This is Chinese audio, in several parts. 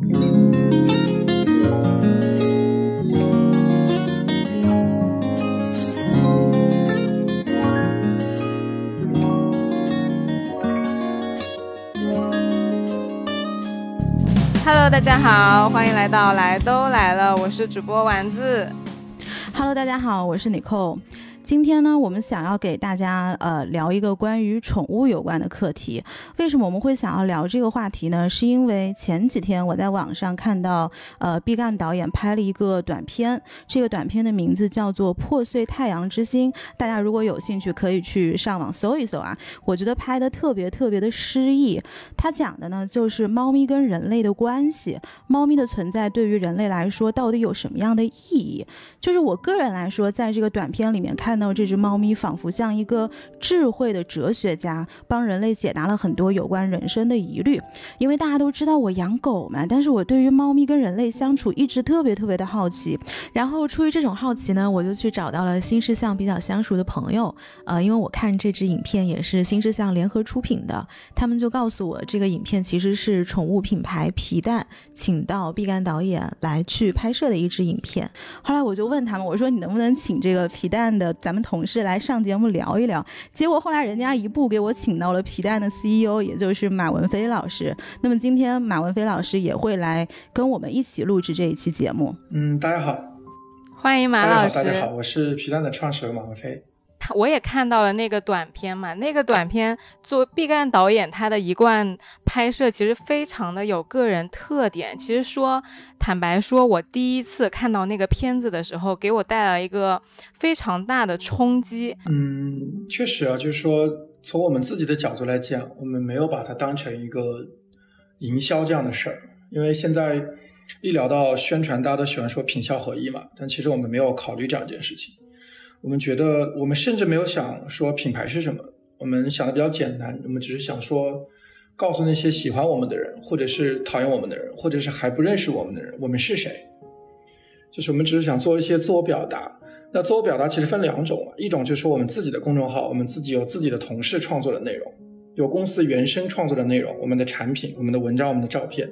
Hello，大家好，欢迎来到来都来了，我是主播丸子。Hello，大家好，我是 Nicole。今天呢，我们想要给大家呃聊一个关于宠物有关的课题。为什么我们会想要聊这个话题呢？是因为前几天我在网上看到，呃，毕赣导演拍了一个短片，这个短片的名字叫做《破碎太阳之心》。大家如果有兴趣，可以去上网搜一搜啊。我觉得拍的特别特别的诗意。它讲的呢，就是猫咪跟人类的关系，猫咪的存在对于人类来说到底有什么样的意义？就是我个人来说，在这个短片里面看。到这只猫咪仿佛像一个智慧的哲学家，帮人类解答了很多有关人生的疑虑。因为大家都知道我养狗嘛，但是我对于猫咪跟人类相处一直特别特别的好奇。然后出于这种好奇呢，我就去找到了新世相比较相熟的朋友，呃，因为我看这支影片也是新世相联合出品的，他们就告诉我这个影片其实是宠物品牌皮蛋请到毕赣导演来去拍摄的一支影片。后来我就问他们，我说你能不能请这个皮蛋的。咱们同事来上节目聊一聊，结果后来人家一步给我请到了皮蛋的 CEO，也就是马文飞老师。那么今天马文飞老师也会来跟我们一起录制这一期节目。嗯，大家好，欢迎马老师。大家好，我是皮蛋的创始人马文飞。我也看到了那个短片嘛，那个短片作为毕赣导演，他的一贯拍摄其实非常的有个人特点。其实说坦白说，我第一次看到那个片子的时候，给我带来一个非常大的冲击。嗯，确实啊，就是说从我们自己的角度来讲，我们没有把它当成一个营销这样的事儿，因为现在一聊到宣传，大家都喜欢说品效合一嘛，但其实我们没有考虑这样一件事情。我们觉得，我们甚至没有想说品牌是什么，我们想的比较简单，我们只是想说，告诉那些喜欢我们的人，或者是讨厌我们的人，或者是还不认识我们的人，我们是谁。就是我们只是想做一些自我表达。那自我表达其实分两种嘛，一种就是我们自己的公众号，我们自己有自己的同事创作的内容，有公司原生创作的内容，我们的产品、我们的文章、我们的照片。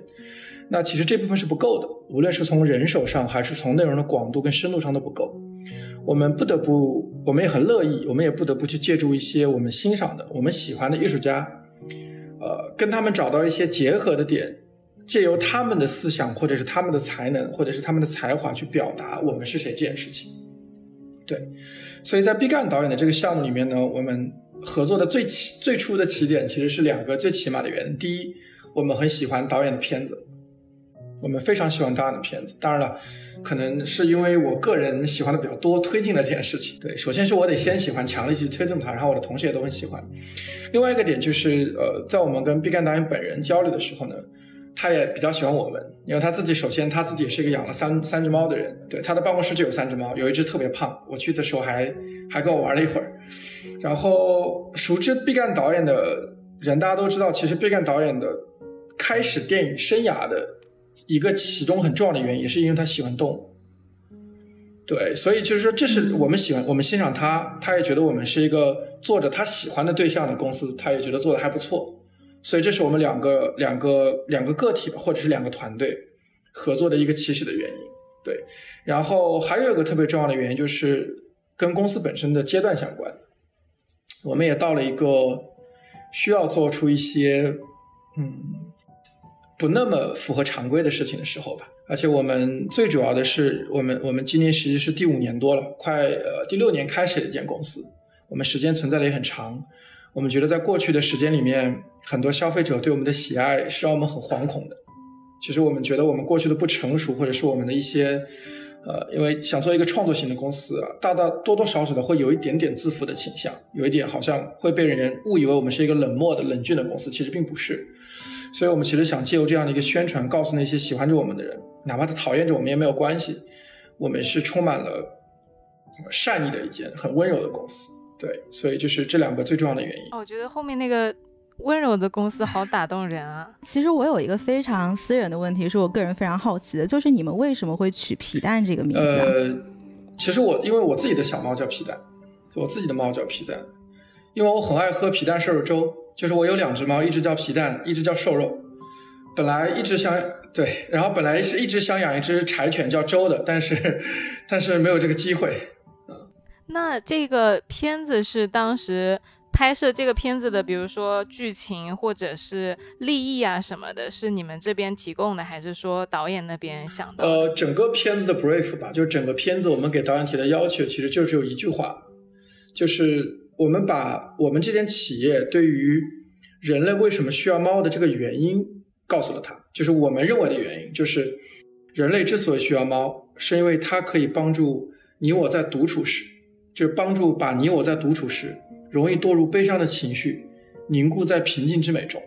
那其实这部分是不够的，无论是从人手上，还是从内容的广度跟深度上都不够。我们不得不，我们也很乐意，我们也不得不去借助一些我们欣赏的、我们喜欢的艺术家，呃，跟他们找到一些结合的点，借由他们的思想，或者是他们的才能，或者是他们的才华去表达我们是谁这件事情。对，所以在毕赣导演的这个项目里面呢，我们合作的最起最初的起点其实是两个最起码的原因：第一，我们很喜欢导演的片子，我们非常喜欢导演的片子。当然了。可能是因为我个人喜欢的比较多，推进了这件事情。对，首先是我得先喜欢，强力去推动它，然后我的同事也都很喜欢。另外一个点就是，呃，在我们跟毕赣导演本人交流的时候呢，他也比较喜欢我们，因为他自己首先他自己也是一个养了三三只猫的人，对，他的办公室就有三只猫，有一只特别胖，我去的时候还还跟我玩了一会儿。然后熟知毕赣导演的人，大家都知道，其实毕赣导演的开始电影生涯的。一个其中很重要的原因，是因为他喜欢动物。对，所以就是说，这是我们喜欢，我们欣赏他，他也觉得我们是一个做着他喜欢的对象的公司，他也觉得做的还不错。所以这是我们两个两个两个个体吧，或者是两个团队合作的一个起始的原因。对，然后还有一个特别重要的原因，就是跟公司本身的阶段相关。我们也到了一个需要做出一些，嗯。不那么符合常规的事情的时候吧，而且我们最主要的是，我们我们今年实际是第五年多了，快呃第六年开始的一间公司，我们时间存在的也很长。我们觉得在过去的时间里面，很多消费者对我们的喜爱是让我们很惶恐的。其实我们觉得我们过去的不成熟，或者是我们的一些呃，因为想做一个创作型的公司，大大多多少少的会有一点点自负的倾向，有一点好像会被人误以为我们是一个冷漠的、冷峻的公司，其实并不是。所以，我们其实想借由这样的一个宣传，告诉那些喜欢着我们的人，哪怕他讨厌着我们也没有关系，我们是充满了善意的一间很温柔的公司。对，所以就是这两个最重要的原因。我觉得后面那个温柔的公司好打动人啊。其实我有一个非常私人的问题，是我个人非常好奇的，就是你们为什么会取皮蛋这个名字？呃，其实我因为我自己的小猫叫皮蛋，我自己的猫叫皮蛋，因为我很爱喝皮蛋瘦肉粥。就是我有两只猫，一只叫皮蛋，一只叫瘦肉。本来一直想对，然后本来是一直想养一只柴犬叫周的，但是 但是没有这个机会。那这个片子是当时拍摄这个片子的，比如说剧情或者是立意啊什么的，是你们这边提供的，还是说导演那边想的？呃，整个片子的 brief 吧，就是整个片子我们给导演提的要求，其实就只有一句话，就是我们把我们这间企业对于人类为什么需要猫的这个原因告诉了他，就是我们认为的原因，就是人类之所以需要猫，是因为它可以帮助你我在独处时。就是帮助把你我在独处时容易堕入悲伤的情绪凝固在平静之美中。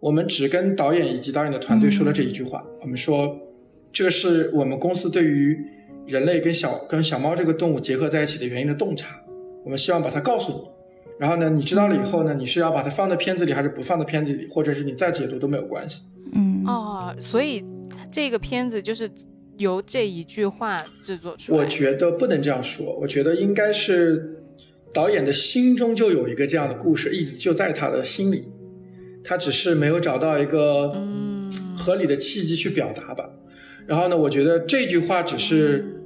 我们只跟导演以及导演的团队说了这一句话。我们说，这个是我们公司对于人类跟小跟小猫这个动物结合在一起的原因的洞察。我们希望把它告诉你。然后呢，你知道了以后呢，你是要把它放在片子里，还是不放在片子里，或者是你再解读都没有关系。嗯哦，所以这个片子就是。由这一句话制作出来，我觉得不能这样说。我觉得应该是导演的心中就有一个这样的故事，一直就在他的心里，他只是没有找到一个合理的契机去表达吧。然后呢，我觉得这句话只是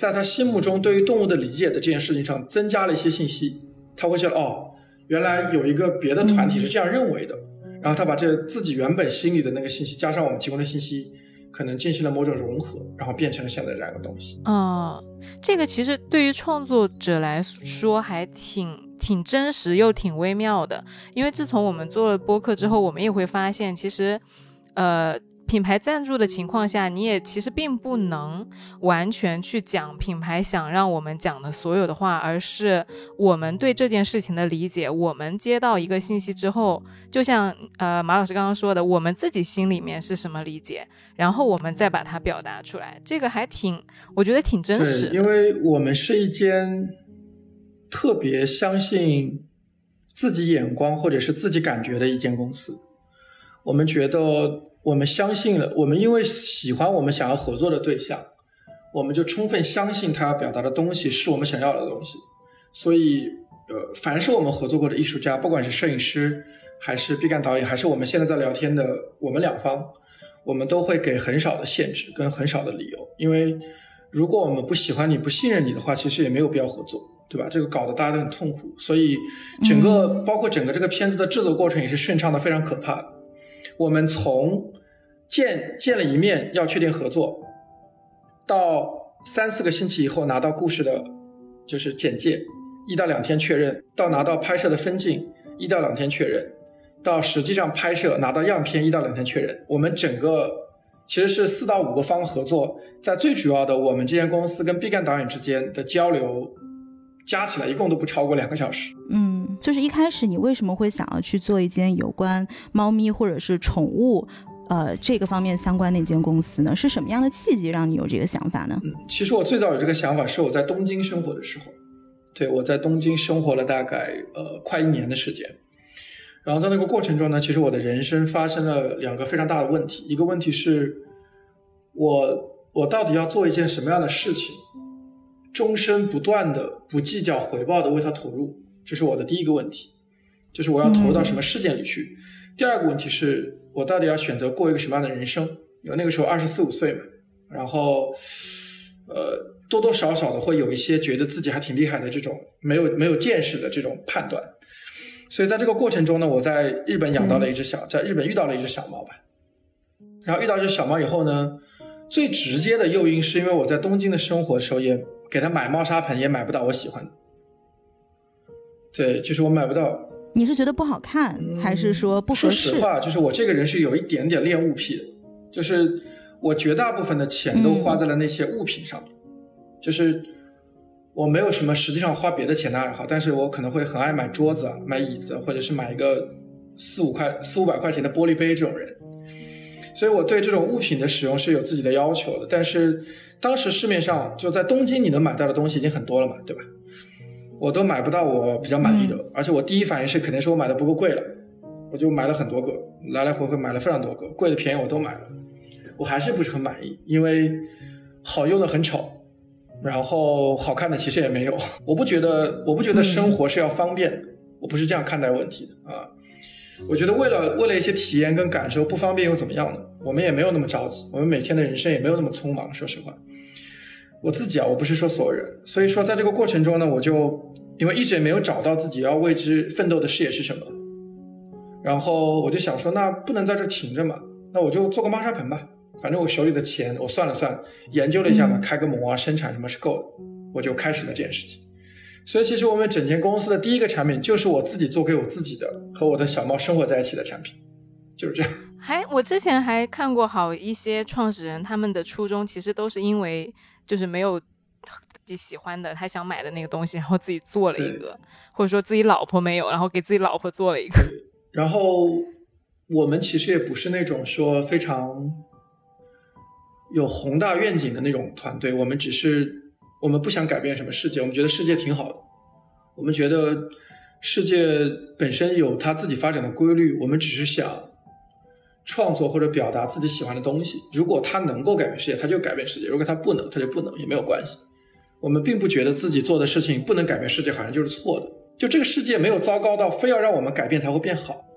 在他心目中对于动物的理解的这件事情上增加了一些信息。他会觉得哦，原来有一个别的团体是这样认为的。然后他把这自己原本心里的那个信息加上我们提供的信息。可能进行了某种融合，然后变成了现在这样一个东西。嗯，这个其实对于创作者来说还挺挺真实又挺微妙的，因为自从我们做了播客之后，我们也会发现，其实，呃。品牌赞助的情况下，你也其实并不能完全去讲品牌想让我们讲的所有的话，而是我们对这件事情的理解。我们接到一个信息之后，就像呃马老师刚刚说的，我们自己心里面是什么理解，然后我们再把它表达出来。这个还挺，我觉得挺真实。因为我们是一间特别相信自己眼光或者是自己感觉的一间公司，我们觉得。我们相信了，我们因为喜欢我们想要合作的对象，我们就充分相信他要表达的东西是我们想要的东西。所以，呃，凡是我们合作过的艺术家，不管是摄影师，还是毕赣导演，还是我们现在在聊天的我们两方，我们都会给很少的限制跟很少的理由。因为如果我们不喜欢你、不信任你的话，其实也没有必要合作，对吧？这个搞得大家都很痛苦。所以，整个包括整个这个片子的制作过程也是顺畅的，非常可怕的。我们从见见了一面要确定合作，到三四个星期以后拿到故事的，就是简介，一到两天确认，到拿到拍摄的分镜，一到两天确认，到实际上拍摄拿到样片，一到两天确认。我们整个其实是四到五个方合作，在最主要的我们这间公司跟毕赣导演之间的交流。加起来一共都不超过两个小时。嗯，就是一开始你为什么会想要去做一间有关猫咪或者是宠物，呃，这个方面相关的一间公司呢？是什么样的契机让你有这个想法呢？嗯，其实我最早有这个想法是我在东京生活的时候，对我在东京生活了大概呃快一年的时间，然后在那个过程中呢，其实我的人生发生了两个非常大的问题，一个问题是，我我到底要做一件什么样的事情？终身不断的不计较回报的为他投入，这是我的第一个问题，就是我要投入到什么事件里去。第二个问题是我到底要选择过一个什么样的人生？因为那个时候二十四五岁嘛，然后，呃，多多少少的会有一些觉得自己还挺厉害的这种没有没有见识的这种判断。所以在这个过程中呢，我在日本养到了一只小，在日本遇到了一只小猫吧。然后遇到这只小猫以后呢，最直接的诱因是因为我在东京的生活的时候也。给它买猫砂盆也买不到我喜欢的，对，就是我买不到。你是觉得不好看，还是说不合适？说实话，就是我这个人是有一点点恋物癖的，就是我绝大部分的钱都花在了那些物品上面，就是我没有什么实际上花别的钱的爱好，但是我可能会很爱买桌子、买椅子，或者是买一个四五块、四五百块钱的玻璃杯这种人。所以我对这种物品的使用是有自己的要求的，但是当时市面上就在东京你能买到的东西已经很多了嘛，对吧？我都买不到我比较满意的，而且我第一反应是肯定是我买的不够贵了，我就买了很多个，来来回回买了非常多个，贵的便宜我都买了，我还是不是很满意，因为好用的很丑，然后好看的其实也没有，我不觉得我不觉得生活是要方便，我不是这样看待问题的啊。我觉得为了为了一些体验跟感受，不方便又怎么样呢？我们也没有那么着急，我们每天的人生也没有那么匆忙。说实话，我自己啊，我不是说所有人，所以说在这个过程中呢，我就因为一直也没有找到自己要为之奋斗的事业是什么，然后我就想说，那不能在这停着嘛，那我就做个猫砂盆吧，反正我手里的钱，我算了算，研究了一下嘛，开个模啊，生产什么是够的，我就开始了这件事情。所以其实我们整间公司的第一个产品就是我自己做给我自己的，和我的小猫生活在一起的产品，就是这样。还我之前还看过好一些创始人，他们的初衷其实都是因为就是没有自己喜欢的，他想买的那个东西，然后自己做了一个，或者说自己老婆没有，然后给自己老婆做了一个。然后我们其实也不是那种说非常有宏大愿景的那种团队，我们只是。我们不想改变什么世界，我们觉得世界挺好的。我们觉得世界本身有它自己发展的规律，我们只是想创作或者表达自己喜欢的东西。如果他能够改变世界，他就改变世界；如果他不能，他就不能，也没有关系。我们并不觉得自己做的事情不能改变世界，好像就是错的。就这个世界没有糟糕到非要让我们改变才会变好。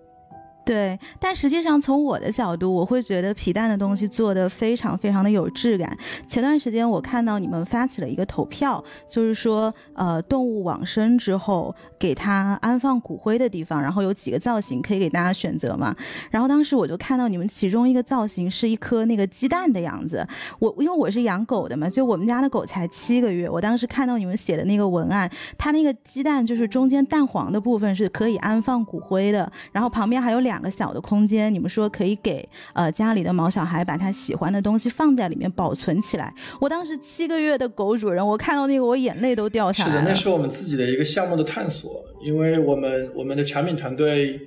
对，但实际上从我的角度，我会觉得皮蛋的东西做的非常非常的有质感。前段时间我看到你们发起了一个投票，就是说，呃，动物往生之后给它安放骨灰的地方，然后有几个造型可以给大家选择嘛。然后当时我就看到你们其中一个造型是一颗那个鸡蛋的样子。我因为我是养狗的嘛，就我们家的狗才七个月，我当时看到你们写的那个文案，它那个鸡蛋就是中间蛋黄的部分是可以安放骨灰的，然后旁边还有两。两个小的空间，你们说可以给呃家里的毛小孩把他喜欢的东西放在里面保存起来。我当时七个月的狗主人，我看到那个我眼泪都掉下来了。是的，那是我们自己的一个项目的探索，因为我们我们的产品团队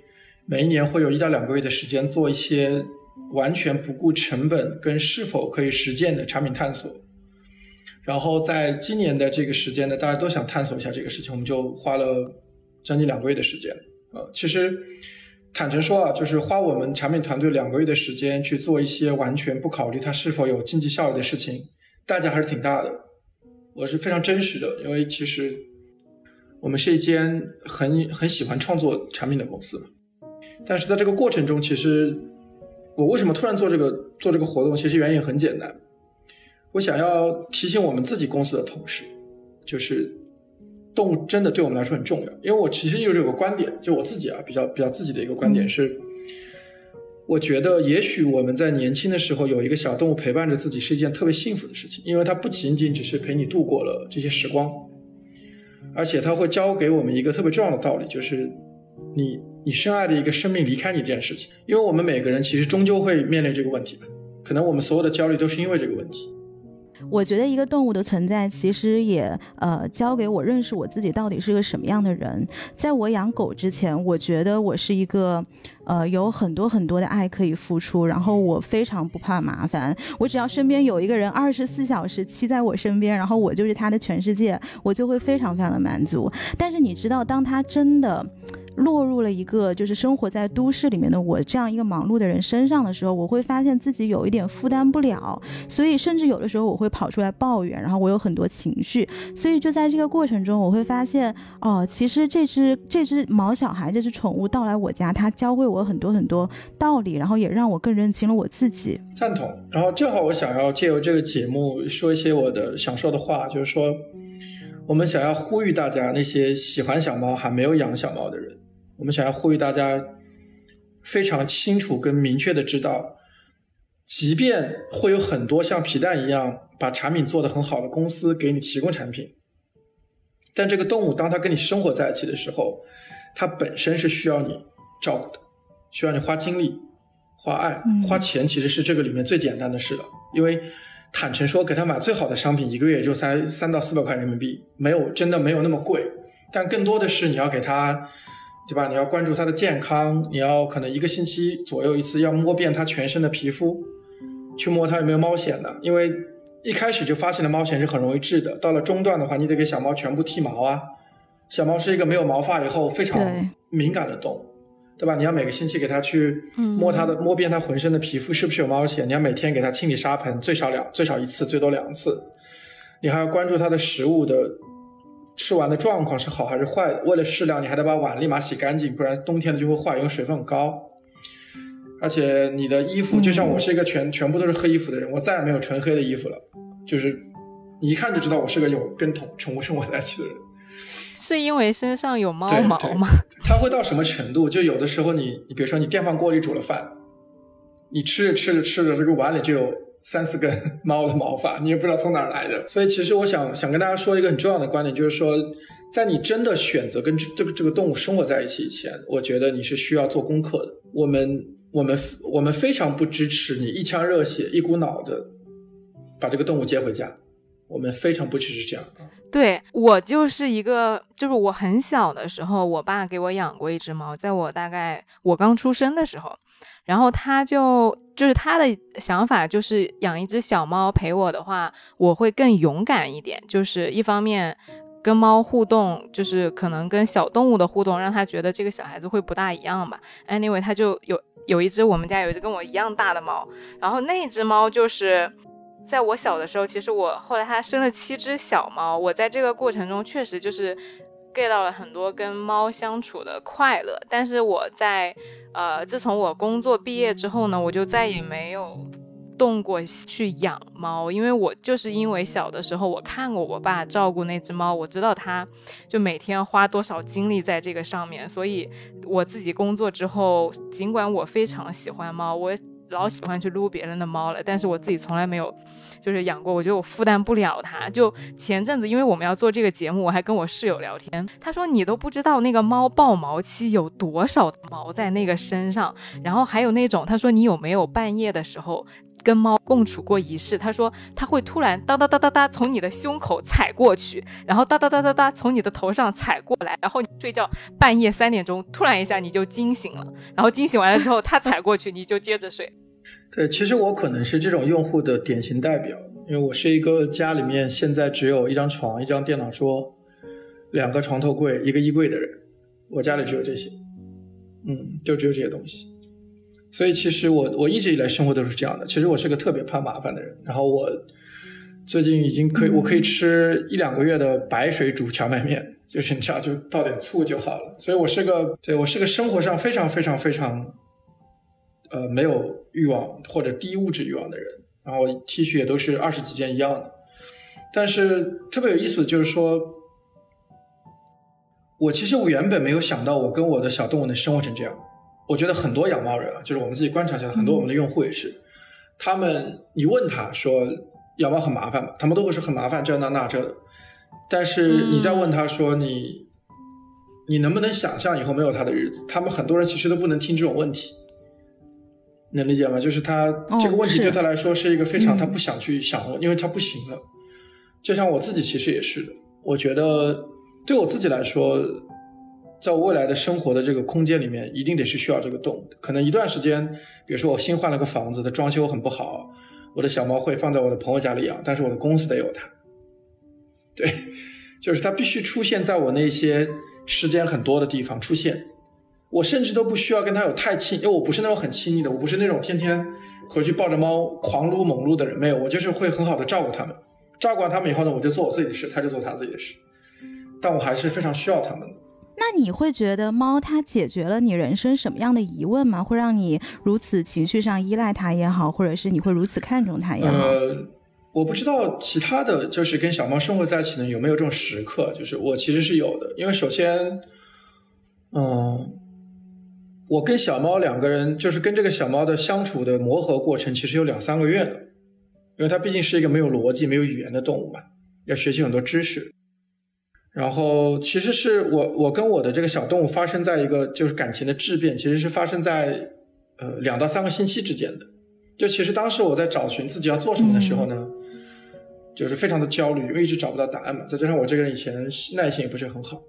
每一年会有一到两个月的时间做一些完全不顾成本跟是否可以实践的产品探索。然后在今年的这个时间呢，大家都想探索一下这个事情，我们就花了将近两个月的时间。呃，其实。坦诚说啊，就是花我们产品团队两个月的时间去做一些完全不考虑它是否有经济效益的事情，代价还是挺大的。我是非常真实的，因为其实我们是一间很很喜欢创作产品的公司。但是在这个过程中，其实我为什么突然做这个做这个活动，其实原因很简单，我想要提醒我们自己公司的同事，就是。动物真的对我们来说很重要，因为我其实就是有个观点，就我自己啊，比较比较自己的一个观点是，我觉得也许我们在年轻的时候有一个小动物陪伴着自己是一件特别幸福的事情，因为它不仅仅只是陪你度过了这些时光，而且它会教给我们一个特别重要的道理，就是你你深爱的一个生命离开你这件事情，因为我们每个人其实终究会面临这个问题，可能我们所有的焦虑都是因为这个问题。我觉得一个动物的存在，其实也呃教给我认识我自己到底是个什么样的人。在我养狗之前，我觉得我是一个呃有很多很多的爱可以付出，然后我非常不怕麻烦。我只要身边有一个人二十四小时骑在我身边，然后我就是他的全世界，我就会非常非常的满足。但是你知道，当他真的。落入了一个就是生活在都市里面的我这样一个忙碌的人身上的时候，我会发现自己有一点负担不了，所以甚至有的时候我会跑出来抱怨，然后我有很多情绪，所以就在这个过程中，我会发现哦，其实这只这只毛小孩这只宠物到来我家，它教会我我很多很多道理，然后也让我更认清了我自己。赞同。然后正好我想要借由这个节目说一些我的想说的话，就是说，我们想要呼吁大家那些喜欢小猫还没有养小猫的人。我们想要呼吁大家，非常清楚跟明确的知道，即便会有很多像皮蛋一样把产品做得很好的公司给你提供产品，但这个动物当它跟你生活在一起的时候，它本身是需要你照顾的，需要你花精力、花爱、花钱，其实是这个里面最简单的事了。因为坦诚说，给他买最好的商品，一个月也就三三到四百块人民币，没有真的没有那么贵，但更多的是你要给他。对吧？你要关注它的健康，你要可能一个星期左右一次，要摸遍它全身的皮肤，去摸它有没有猫癣的。因为一开始就发现了猫癣是很容易治的，到了中段的话，你得给小猫全部剃毛啊。小猫是一个没有毛发以后非常敏感的动物，对吧？你要每个星期给它去摸它的，摸遍它浑身的皮肤是不是有猫癣？你要每天给它清理沙盆，最少两，最少一次，最多两次。你还要关注它的食物的。吃完的状况是好还是坏的。为了适量，你还得把碗立马洗干净，不然冬天的就会坏，因为水分很高。而且你的衣服，就像我是一个全全部都是黑衣服的人，我再也没有纯黑的衣服了。就是你一看就知道我是个有跟宠宠物生活在一起的人。是因为身上有猫毛吗？它会到什么程度？就有的时候你，你比如说你电饭锅里煮了饭，你吃着吃着吃着，这个碗里就有三四根 猫的毛发，你也不知道从哪儿来的。所以其实我想想跟大家说一个很重要的观点，就是说，在你真的选择跟这个这个动物生活在一起以前，我觉得你是需要做功课的。我们我们我们非常不支持你一腔热血、一股脑的把这个动物接回家，我们非常不支持这样。对我就是一个，就是我很小的时候，我爸给我养过一只猫，在我大概我刚出生的时候，然后他就就是他的想法就是养一只小猫陪我的话，我会更勇敢一点，就是一方面跟猫互动，就是可能跟小动物的互动，让他觉得这个小孩子会不大一样吧。Anyway，他就有有一只我们家有一只跟我一样大的猫，然后那只猫就是。在我小的时候，其实我后来它生了七只小猫，我在这个过程中确实就是 get 到了很多跟猫相处的快乐。但是我在呃，自从我工作毕业之后呢，我就再也没有动过去养猫，因为我就是因为小的时候我看过我爸照顾那只猫，我知道他就每天花多少精力在这个上面，所以我自己工作之后，尽管我非常喜欢猫，我。老喜欢去撸别人的猫了，但是我自己从来没有，就是养过。我觉得我负担不了它。就前阵子，因为我们要做这个节目，我还跟我室友聊天，他说你都不知道那个猫爆毛期有多少毛在那个身上，然后还有那种，他说你有没有半夜的时候？跟猫共处过一世，他说他会突然哒哒哒哒哒从你的胸口踩过去，然后哒哒哒哒哒从你的头上踩过来，然后你睡觉半夜三点钟突然一下你就惊醒了，然后惊醒完了之后他踩过去你就接着睡。对，其实我可能是这种用户的典型代表，因为我是一个家里面现在只有一张床、一张电脑桌、两个床头柜、一个衣柜的人，我家里只有这些，嗯，就只有这些东西。所以其实我我一直以来生活都是这样的。其实我是个特别怕麻烦的人。然后我最近已经可以，我可以吃一两个月的白水煮荞麦面，就是你知道，就倒点醋就好了。所以我是个，对我是个生活上非常非常非常，呃，没有欲望或者低物质欲望的人。然后 T 恤也都是二十几件一样的。但是特别有意思，就是说，我其实我原本没有想到，我跟我的小动物能生活成这样。我觉得很多养猫人啊，就是我们自己观察下来，很多我们的用户也是，他们你问他说养猫很麻烦吗？他们都会说很麻烦，这那那这的。但是你再问他说你你能不能想象以后没有他的日子？他们很多人其实都不能听这种问题，能理解吗？就是他这个问题对他来说是一个非常他不想去想，因为他不行了。就像我自己其实也是的，我觉得对我自己来说。在我未来的生活的这个空间里面，一定得是需要这个动物。可能一段时间，比如说我新换了个房子，它装修很不好，我的小猫会放在我的朋友家里养，但是我的公司得有它。对，就是它必须出现在我那些时间很多的地方出现。我甚至都不需要跟它有太亲，因为我不是那种很亲密的，我不是那种天天回去抱着猫狂撸猛撸的人。没有，我就是会很好的照顾它们。照顾完它们以后呢，我就做我自己的事，它就做它自己的事。但我还是非常需要它们的。那你会觉得猫它解决了你人生什么样的疑问吗？会让你如此情绪上依赖它也好，或者是你会如此看重它也好？呃，我不知道其他的就是跟小猫生活在一起呢有没有这种时刻，就是我其实是有的。因为首先，嗯，我跟小猫两个人就是跟这个小猫的相处的磨合过程，其实有两三个月了，因为它毕竟是一个没有逻辑、没有语言的动物嘛，要学习很多知识。然后其实是我我跟我的这个小动物发生在一个就是感情的质变，其实是发生在呃两到三个星期之间的。就其实当时我在找寻自己要做什么的时候呢，就是非常的焦虑，因为一直找不到答案嘛。再加上我这个人以前耐心也不是很好，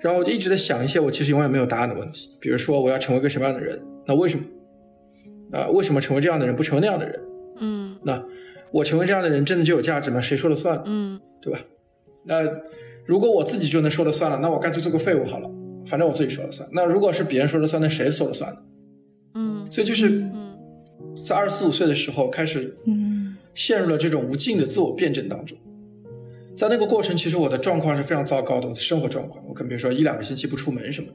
然后我就一直在想一些我其实永远没有答案的问题，比如说我要成为一个什么样的人？那为什么？啊，为什么成为这样的人不成为那样的人？嗯，那我成为这样的人真的就有价值吗？谁说了算？嗯，对吧？那。如果我自己就能说了算了，那我干脆做个废物好了，反正我自己说了算。那如果是别人说了算，那谁说了算呢？嗯，所以就是在二十四五岁的时候开始，陷入了这种无尽的自我辩证当中。在那个过程，其实我的状况是非常糟糕的，我的生活状况，我可能比如说一两个星期不出门什么。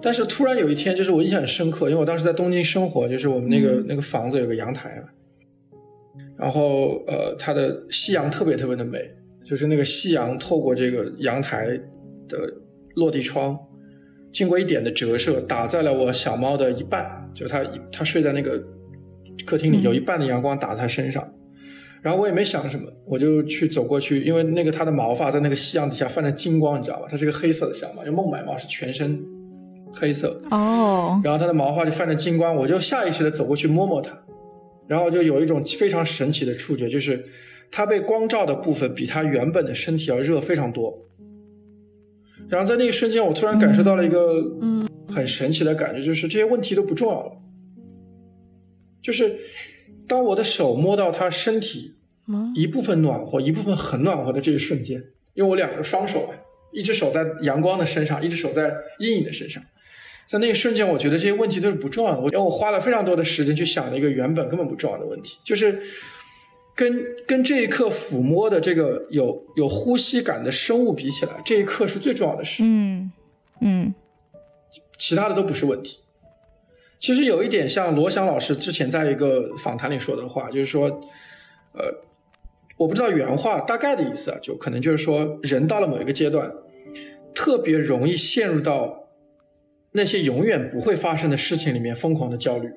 但是突然有一天，就是我印象很深刻，因为我当时在东京生活，就是我们那个那个房子有个阳台啊，然后呃，它的夕阳特别特别的美，就是那个夕阳透过这个阳台的落地窗，经过一点的折射，打在了我小猫的一半，就它它睡在那个客厅里，有一半的阳光打在它身上。然后我也没想什么，我就去走过去，因为那个它的毛发在那个夕阳底下泛着金光，你知道吧？它是个黑色的小猫，因为孟买猫是全身黑色哦。然后它的毛发就泛着金光，我就下意识的走过去摸摸它，然后就有一种非常神奇的触觉，就是它被光照的部分比它原本的身体要热非常多。然后在那一瞬间，我突然感受到了一个嗯很神奇的感觉，就是这些问题都不重要了，就是当我的手摸到它身体。一部分暖和，一部分很暖和的这一瞬间，因为我两个双手啊，一只手在阳光的身上，一只手在阴影的身上，在那一瞬间，我觉得这些问题都是不重要的。我因为我花了非常多的时间去想了一个原本根本不重要的问题，就是跟跟这一刻抚摸的这个有有呼吸感的生物比起来，这一刻是最重要的事。嗯嗯，其他的都不是问题。其实有一点像罗翔老师之前在一个访谈里说的话，就是说，呃。我不知道原话大概的意思啊，就可能就是说，人到了某一个阶段，特别容易陷入到那些永远不会发生的事情里面疯狂的焦虑，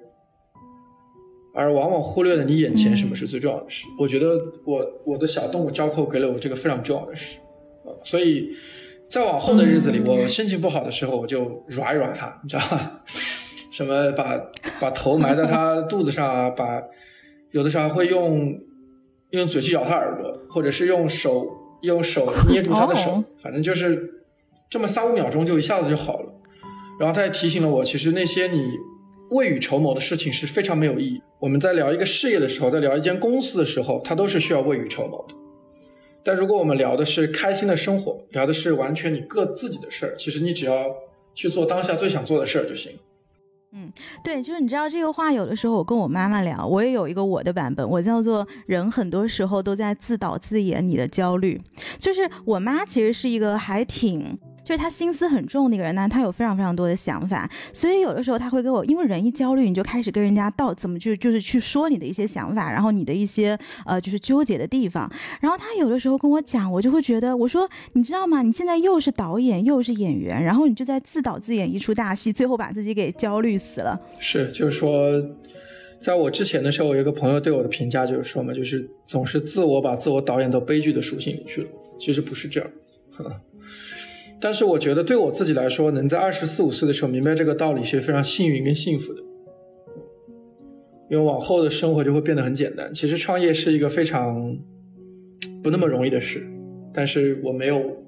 而往往忽略了你眼前什么是最重要的事。我觉得我我的小动物交扣给了我这个非常重要的事啊，所以再往后的日子里，我心情不好的时候，我就软一软它，你知道吧？什么把把头埋在它肚子上啊，把有的时候还会用。用嘴去咬它耳朵，或者是用手用手捏住它的手，反正就是这么三五秒钟就一下子就好了。然后他也提醒了我，其实那些你未雨绸缪的事情是非常没有意义。我们在聊一个事业的时候，在聊一间公司的时候，它都是需要未雨绸缪的。但如果我们聊的是开心的生活，聊的是完全你各自己的事儿，其实你只要去做当下最想做的事儿就行。嗯，对，就是你知道这个话，有的时候我跟我妈妈聊，我也有一个我的版本，我叫做人很多时候都在自导自演你的焦虑，就是我妈其实是一个还挺。就是他心思很重那个人呢，他有非常非常多的想法，所以有的时候他会跟我，因为人一焦虑，你就开始跟人家道怎么就就是去说你的一些想法，然后你的一些呃就是纠结的地方，然后他有的时候跟我讲，我就会觉得，我说你知道吗？你现在又是导演又是演员，然后你就在自导自演一出大戏，最后把自己给焦虑死了。是，就是说，在我之前的时候，我有一个朋友对我的评价就是说嘛，就是总是自我把自我导演到悲剧的属性里去了，其实不是这样。但是我觉得对我自己来说，能在二十四五岁的时候明白这个道理是非常幸运跟幸福的，因为往后的生活就会变得很简单。其实创业是一个非常不那么容易的事，但是我没有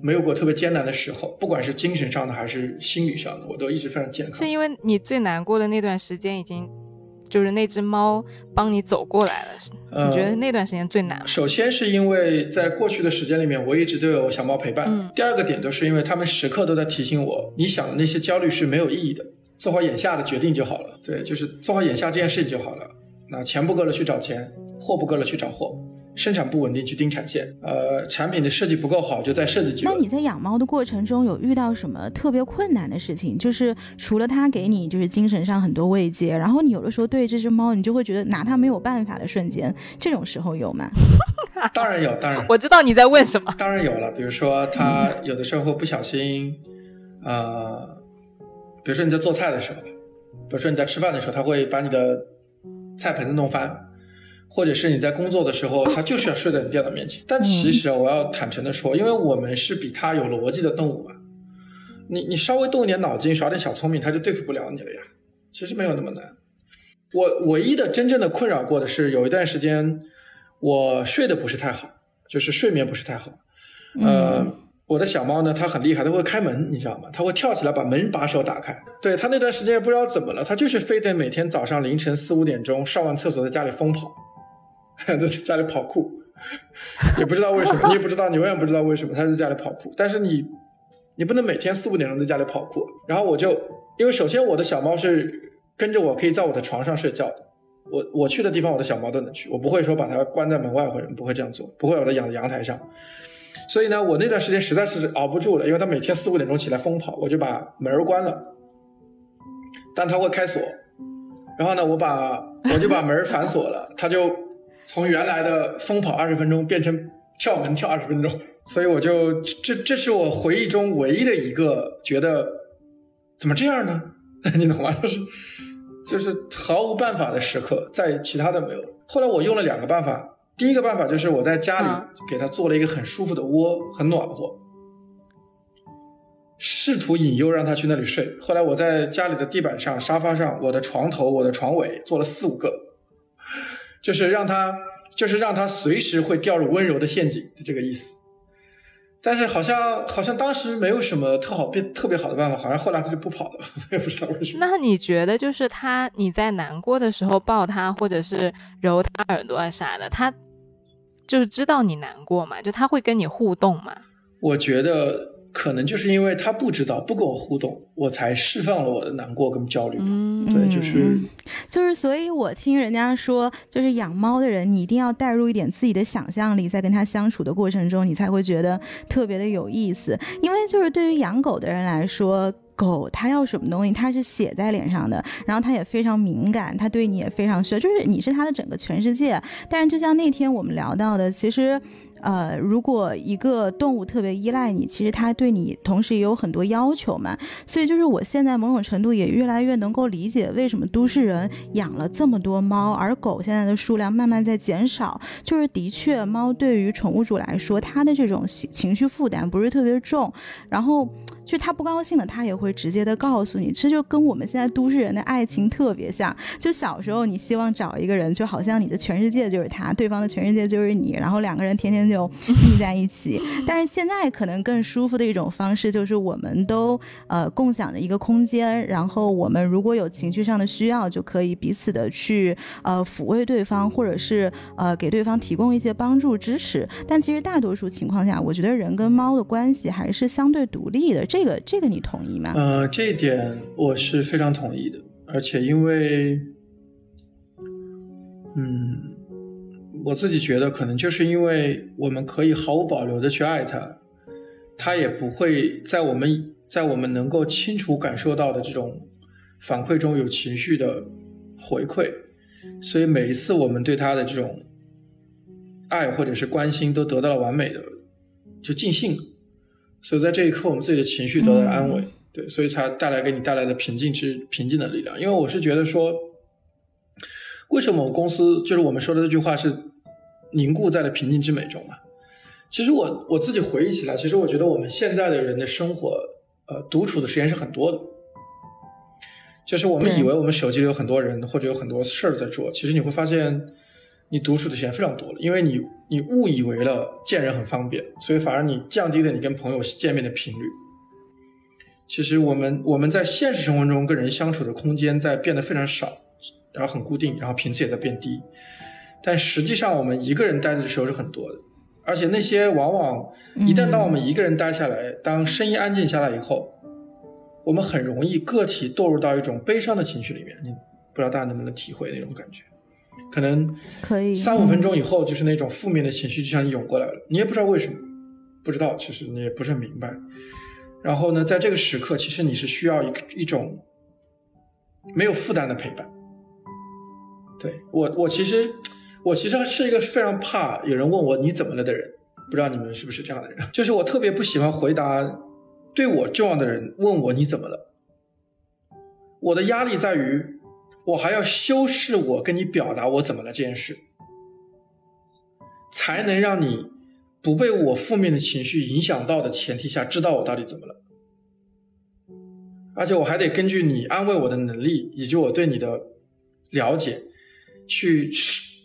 没有过特别艰难的时候，不管是精神上的还是心理上的，我都一直非常健康。是因为你最难过的那段时间已经。就是那只猫帮你走过来了，你觉得那段时间最难？首先是因为在过去的时间里面，我一直都有小猫陪伴。第二个点就是因为他们时刻都在提醒我，你想的那些焦虑是没有意义的，做好眼下的决定就好了。对，就是做好眼下这件事情就好了。那钱不够了去找钱，货不够了去找货。生产不稳定，去盯产线。呃，产品的设计不够好，就再设计几个。那你在养猫的过程中有遇到什么特别困难的事情？就是除了它给你就是精神上很多慰藉，然后你有的时候对这只猫，你就会觉得拿它没有办法的瞬间，这种时候有吗？当然有，当然。我知道你在问什么。当然有了，比如说它有的时候会不小心，呃，比如说你在做菜的时候，比如说你在吃饭的时候，它会把你的菜盆子弄翻。或者是你在工作的时候，它就是要睡在你电脑面前。但其实我要坦诚的说，因为我们是比它有逻辑的动物嘛，你你稍微动一点脑筋，耍点小聪明，它就对付不了你了呀。其实没有那么难。我唯一的真正的困扰过的是，有一段时间我睡得不是太好，就是睡眠不是太好。呃，我的小猫呢，它很厉害，它会开门，你知道吗？它会跳起来把门把手打开。对它那段时间也不知道怎么了，它就是非得每天早上凌晨四五点钟上完厕所在家里疯跑。在家里跑酷，也不知道为什么，你也不知道，你永远不知道为什么他在家里跑酷。但是你，你不能每天四五点钟在家里跑酷。然后我就，因为首先我的小猫是跟着我可以在我的床上睡觉的，我我去的地方，我的小猫都能去，我不会说把它关在门外或者不会这样做，不会把它养在阳台上。所以呢，我那段时间实在是熬不住了，因为它每天四五点钟起来疯跑，我就把门关了，但它会开锁。然后呢，我把我就把门反锁了，它就从原来的疯跑二十分钟变成跳门跳二十分钟。所以我就这这是我回忆中唯一的一个觉得怎么这样呢？你懂吗？就是就是毫无办法的时刻，在其他的没有。后来我用了两个办法，第一个办法就是我在家里给他做了一个很舒服的窝，很暖和，试图引诱让他去那里睡。后来我在家里的地板上、沙发上、我的床头、我的床尾做了四五个，就是让他就是让他随时会掉入温柔的陷阱，就这个意思。但是好像好像当时没有什么特好变特别好的办法，好像后来他就不跑了，我也不知道为什么。那你觉得就是他你在难过的时候抱他，或者是揉他耳朵啊啥的，他就是知道你难过嘛？就他会跟你互动嘛？我觉得。可能就是因为他不知道不跟我互动，我才释放了我的难过跟焦虑。嗯，对，就是就是，所以我听人家说，就是养猫的人，你一定要带入一点自己的想象力，在跟他相处的过程中，你才会觉得特别的有意思。因为就是对于养狗的人来说，狗它要什么东西，它是写在脸上的，然后它也非常敏感，它对你也非常需要，就是你是它的整个全世界。但是就像那天我们聊到的，其实。呃，如果一个动物特别依赖你，其实它对你同时也有很多要求嘛。所以就是我现在某种程度也越来越能够理解为什么都市人养了这么多猫，而狗现在的数量慢慢在减少。就是的确，猫对于宠物主来说，它的这种情情绪负担不是特别重。然后。就他不高兴了，他也会直接的告诉你，这就跟我们现在都市人的爱情特别像。就小时候你希望找一个人，就好像你的全世界就是他，对方的全世界就是你，然后两个人天天就腻在一起。但是现在可能更舒服的一种方式，就是我们都呃共享的一个空间，然后我们如果有情绪上的需要，就可以彼此的去呃抚慰对方，或者是呃给对方提供一些帮助支持。但其实大多数情况下，我觉得人跟猫的关系还是相对独立的。这这个这个你同意吗？呃，这一点我是非常同意的，而且因为，嗯，我自己觉得可能就是因为我们可以毫无保留的去爱他，他也不会在我们在我们能够清楚感受到的这种反馈中有情绪的回馈，所以每一次我们对他的这种爱或者是关心都得到了完美的就尽兴。所以在这一刻，我们自己的情绪得到了安慰，对，所以才带来给你带来的平静之平静的力量。因为我是觉得说，为什么我公司就是我们说的这句话是凝固在了平静之美中嘛？其实我我自己回忆起来，其实我觉得我们现在的人的生活，呃，独处的时间是很多的，就是我们以为我们手机里有很多人或者有很多事儿在做，其实你会发现。你独处的时间非常多了，因为你你误以为了见人很方便，所以反而你降低了你跟朋友见面的频率。其实我们我们在现实生活中跟人相处的空间在变得非常少，然后很固定，然后频次也在变低。但实际上我们一个人待着的时候是很多的，而且那些往往一旦当我们一个人待下来，当声音安静下来以后，我们很容易个体堕入到一种悲伤的情绪里面。你不知道大家能不能体会那种感觉？可能可以三五分钟以后，就是那种负面的情绪就像涌过来了，你也不知道为什么，不知道，其实你也不是很明白。然后呢，在这个时刻，其实你是需要一一种没有负担的陪伴。对我，我其实我其实是一个非常怕有人问我你怎么了的人，不知道你们是不是这样的人？就是我特别不喜欢回答对我重要的人问我你怎么了，我的压力在于。我还要修饰我跟你表达我怎么了这件事，才能让你不被我负面的情绪影响到的前提下，知道我到底怎么了。而且我还得根据你安慰我的能力以及我对你的了解，去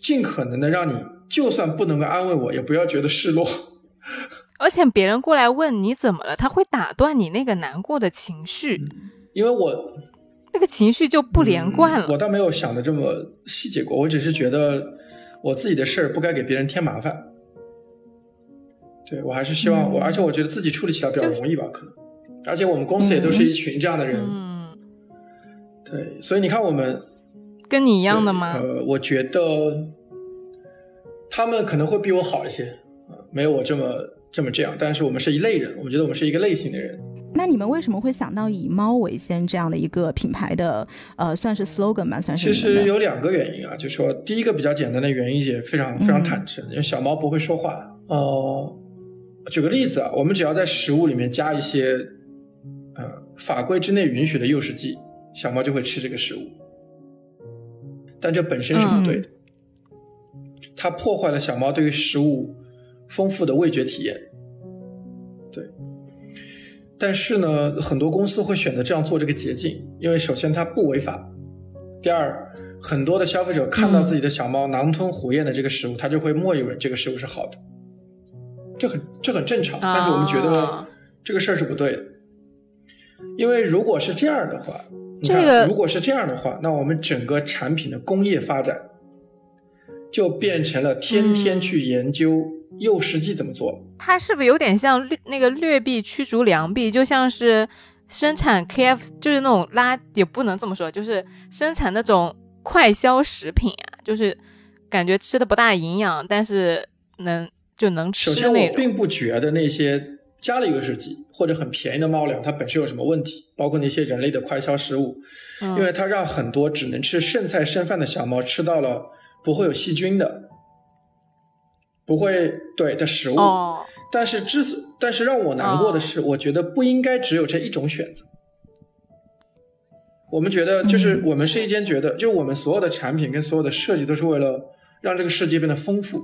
尽可能的让你，就算不能够安慰我，也不要觉得失落。而且别人过来问你怎么了，他会打断你那个难过的情绪，因为我。那个情绪就不连贯了。我倒没有想的这么细节过，我只是觉得我自己的事儿不该给别人添麻烦。对我还是希望我，而且我觉得自己处理起来比较容易吧，可能。而且我们公司也都是一群这样的人。嗯。对，所以你看，我们跟你一样的吗？呃，我觉得他们可能会比我好一些，啊，没有我这么这么这样。但是我们是一类人，我觉得我们是一个类型的人。那你们为什么会想到以猫为先这样的一个品牌的呃，算是 slogan 吧？算是。其实有两个原因啊，就说第一个比较简单的原因也非常非常坦诚，因为小猫不会说话。呃，举个例子啊，我们只要在食物里面加一些呃法规之内允许的诱食剂，小猫就会吃这个食物。但这本身是不对的，它破坏了小猫对于食物丰富的味觉体验。对。但是呢，很多公司会选择这样做这个捷径，因为首先它不违法，第二，很多的消费者看到自己的小猫狼吞虎咽的这个食物，他就会默认这个食物是好的，这很这很正常。但是我们觉得这个事儿是不对的，因为如果是这样的话，这个如果是这样的话，那我们整个产品的工业发展就变成了天天去研究。诱食剂怎么做？它是不是有点像那个劣币驱逐良币？就像是生产 KF，就是那种拉，也不能这么说，就是生产那种快消食品啊，就是感觉吃的不大营养，但是能就能吃首先，我并不觉得那些加了诱食剂或者很便宜的猫粮，它本身有什么问题，包括那些人类的快消食物，因为它让很多只能吃剩菜剩饭的小猫吃到了不会有细菌的。不会对的食物，但是之所但是让我难过的是，我觉得不应该只有这一种选择。我们觉得，就是我们是一间觉得，就我们所有的产品跟所有的设计都是为了让这个世界变得丰富。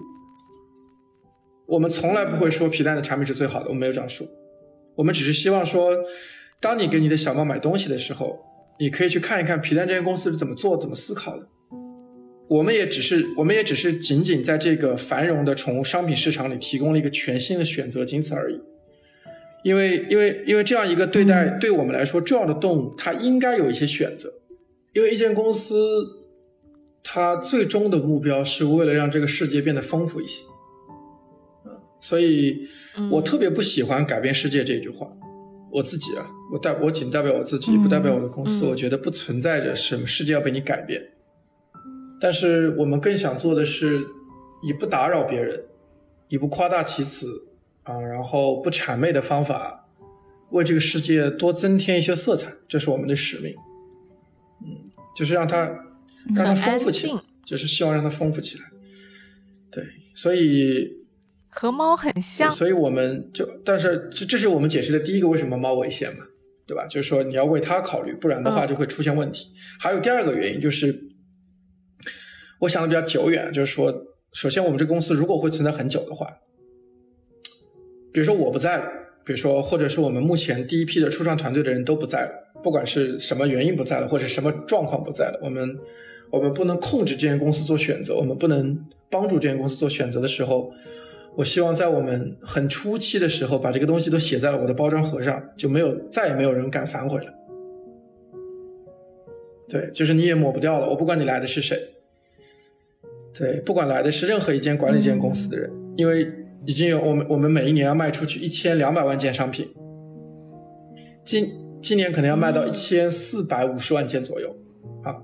我们从来不会说皮蛋的产品是最好的，我们没有这样说。我们只是希望说，当你给你的小猫买东西的时候，你可以去看一看皮蛋这间公司是怎么做、怎么思考的。我们也只是，我们也只是仅仅在这个繁荣的宠物商品市场里提供了一个全新的选择，仅此而已。因为，因为，因为这样一个对待对我们来说重要的动物，它应该有一些选择。因为一间公司，它最终的目标是为了让这个世界变得丰富一些。所以我特别不喜欢“改变世界”这句话。我自己啊，我代我仅代表我自己，不代表我的公司。我觉得不存在着什么世界要被你改变。但是我们更想做的是，以不打扰别人，以不夸大其词啊，然后不谄媚的方法，为这个世界多增添一些色彩，这是我们的使命。嗯，就是让它让它丰富起来，就是希望让它丰富起来。对，所以和猫很像，所以我们就，但是这这是我们解释的第一个为什么猫危险嘛，对吧？就是说你要为它考虑，不然的话就会出现问题。还有第二个原因就是。我想的比较久远，就是说，首先我们这公司如果会存在很久的话，比如说我不在了，比如说或者是我们目前第一批的初创团队的人都不在了，不管是什么原因不在了，或者什么状况不在了，我们我们不能控制这间公司做选择，我们不能帮助这间公司做选择的时候，我希望在我们很初期的时候把这个东西都写在了我的包装盒上，就没有再也没有人敢反悔了。对，就是你也抹不掉了，我不管你来的是谁。对，不管来的是任何一间管理这间公司的人，因为已经有我们，我们每一年要卖出去一千两百万件商品，今今年可能要卖到一千四百五十万件左右，啊，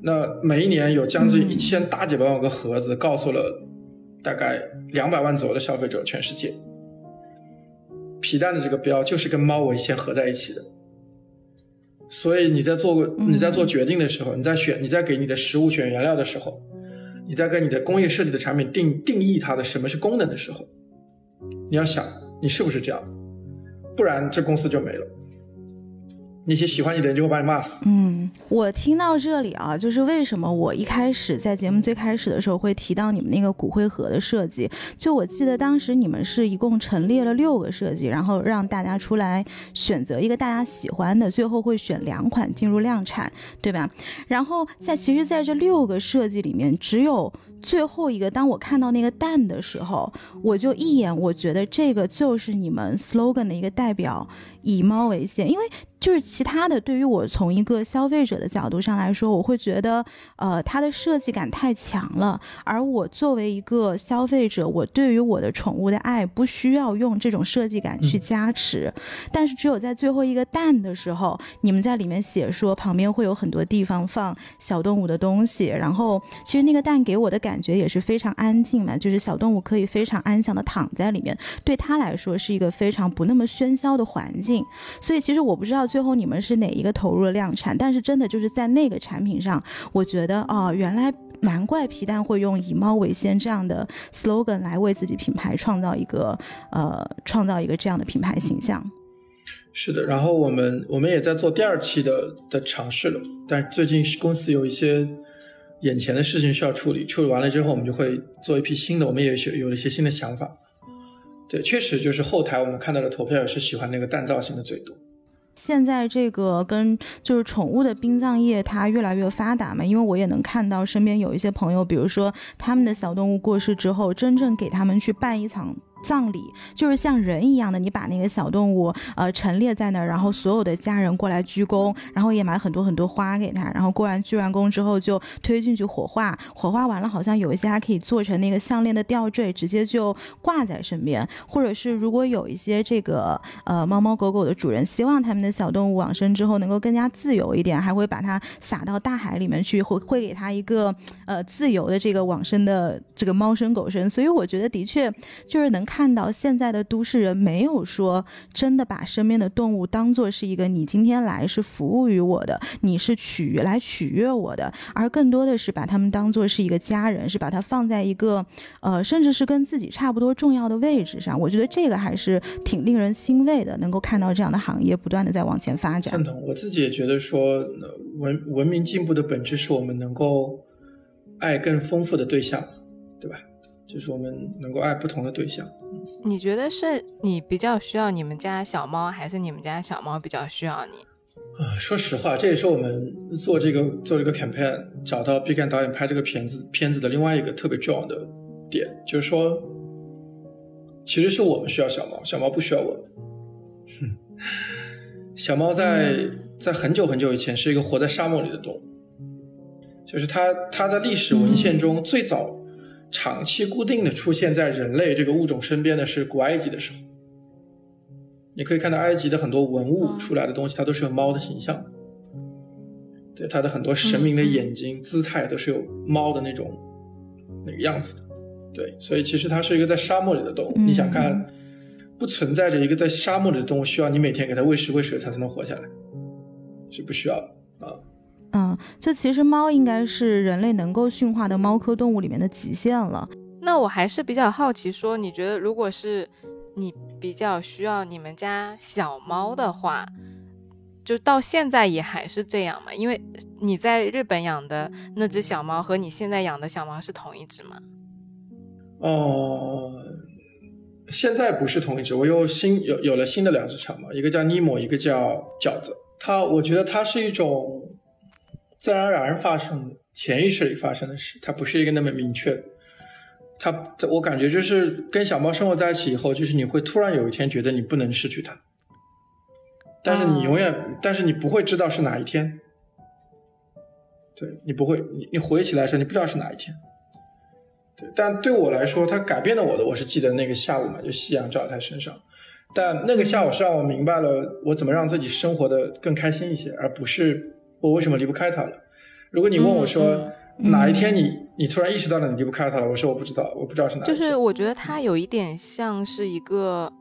那每一年有将近一千大几百万个盒子，告诉了大概两百万左右的消费者，全世界，皮蛋的这个标就是跟猫尾线合在一起的，所以你在做你在做决定的时候，你在选你在给你的食物选原料的时候。你在跟你的工业设计的产品定定义它的什么是功能的时候，你要想你是不是这样，不然这公司就没了。那些喜欢你的人就会把你骂死。嗯，我听到这里啊，就是为什么我一开始在节目最开始的时候会提到你们那个骨灰盒的设计。就我记得当时你们是一共陈列了六个设计，然后让大家出来选择一个大家喜欢的，最后会选两款进入量产，对吧？然后在其实在这六个设计里面，只有最后一个，当我看到那个蛋的时候，我就一眼，我觉得这个就是你们 slogan 的一个代表。以猫为先，因为就是其他的，对于我从一个消费者的角度上来说，我会觉得，呃，它的设计感太强了。而我作为一个消费者，我对于我的宠物的爱不需要用这种设计感去加持。但是只有在最后一个蛋的时候，你们在里面写说旁边会有很多地方放小动物的东西，然后其实那个蛋给我的感感觉也是非常安静嘛，就是小动物可以非常安详的躺在里面，对它来说是一个非常不那么喧嚣的环境。所以其实我不知道最后你们是哪一个投入了量产，但是真的就是在那个产品上，我觉得哦，原来难怪皮蛋会用以猫为先这样的 slogan 来为自己品牌创造一个呃创造一个这样的品牌形象。是的，然后我们我们也在做第二期的的尝试了，但是最近公司有一些眼前的事情需要处理，处理完了之后我们就会做一批新的，我们也有有了一些新的想法。对，确实就是后台我们看到的投票也是喜欢那个蛋造型的最多。现在这个跟就是宠物的殡葬业它越来越发达嘛，因为我也能看到身边有一些朋友，比如说他们的小动物过世之后，真正给他们去办一场。葬礼就是像人一样的，你把那个小动物呃陈列在那儿，然后所有的家人过来鞠躬，然后也买很多很多花给他，然后过完鞠完躬之后就推进去火化，火化完了好像有一些还可以做成那个项链的吊坠，直接就挂在身边，或者是如果有一些这个呃猫猫狗狗的主人希望他们的小动物往生之后能够更加自由一点，还会把它撒到大海里面去，会会给它一个呃自由的这个往生的这个猫生狗生，所以我觉得的确就是能。看到现在的都市人没有说真的把身边的动物当做是一个你今天来是服务于我的，你是取来取悦我的，而更多的是把他们当做是一个家人，是把它放在一个呃甚至是跟自己差不多重要的位置上。我觉得这个还是挺令人欣慰的，能够看到这样的行业不断的在往前发展。赞同，我自己也觉得说文文明进步的本质是我们能够爱更丰富的对象，就是我们能够爱不同的对象。你觉得是你比较需要你们家小猫，还是你们家小猫比较需要你？啊，说实话，这也是我们做这个做这个 campaign 找到毕赣导演拍这个片子片子的另外一个特别重要的点，就是说，其实是我们需要小猫，小猫不需要我们。小猫在在很久很久以前是一个活在沙漠里的动物，就是它它在历史文献中最早。长期固定的出现在人类这个物种身边的是古埃及的时候，你可以看到埃及的很多文物出来的东西，它都是有猫的形象。对，它的很多神明的眼睛、姿态都是有猫的那种那个样子的。对，所以其实它是一个在沙漠里的动物。你想看，不存在着一个在沙漠里的动物需要你每天给它喂食喂水它才能活下来，是不需要的啊。嗯，就其实猫应该是人类能够驯化的猫科动物里面的极限了。那我还是比较好奇，说你觉得如果是你比较需要你们家小猫的话，就到现在也还是这样吗？因为你在日本养的那只小猫和你现在养的小猫是同一只吗？哦，现在不是同一只，我又新有有了新的两只小猫，一个叫尼莫，一个叫饺子。它，我觉得它是一种。自然而然发生的，潜意识里发生的事，它不是一个那么明确。它，我感觉就是跟小猫生活在一起以后，就是你会突然有一天觉得你不能失去它，但是你永远，但是你不会知道是哪一天。对你不会，你你回忆起来的时候，你不知道是哪一天。对，但对我来说，它改变了我的，我是记得那个下午嘛，就夕阳照在它身上。但那个下午是让我明白了，我怎么让自己生活的更开心一些，而不是。我为什么离不开他了？如果你问我说哪一天你你突然意识到了你离不开他了，我说我不知道，我不知道是哪。就是我觉得他有一点像是一个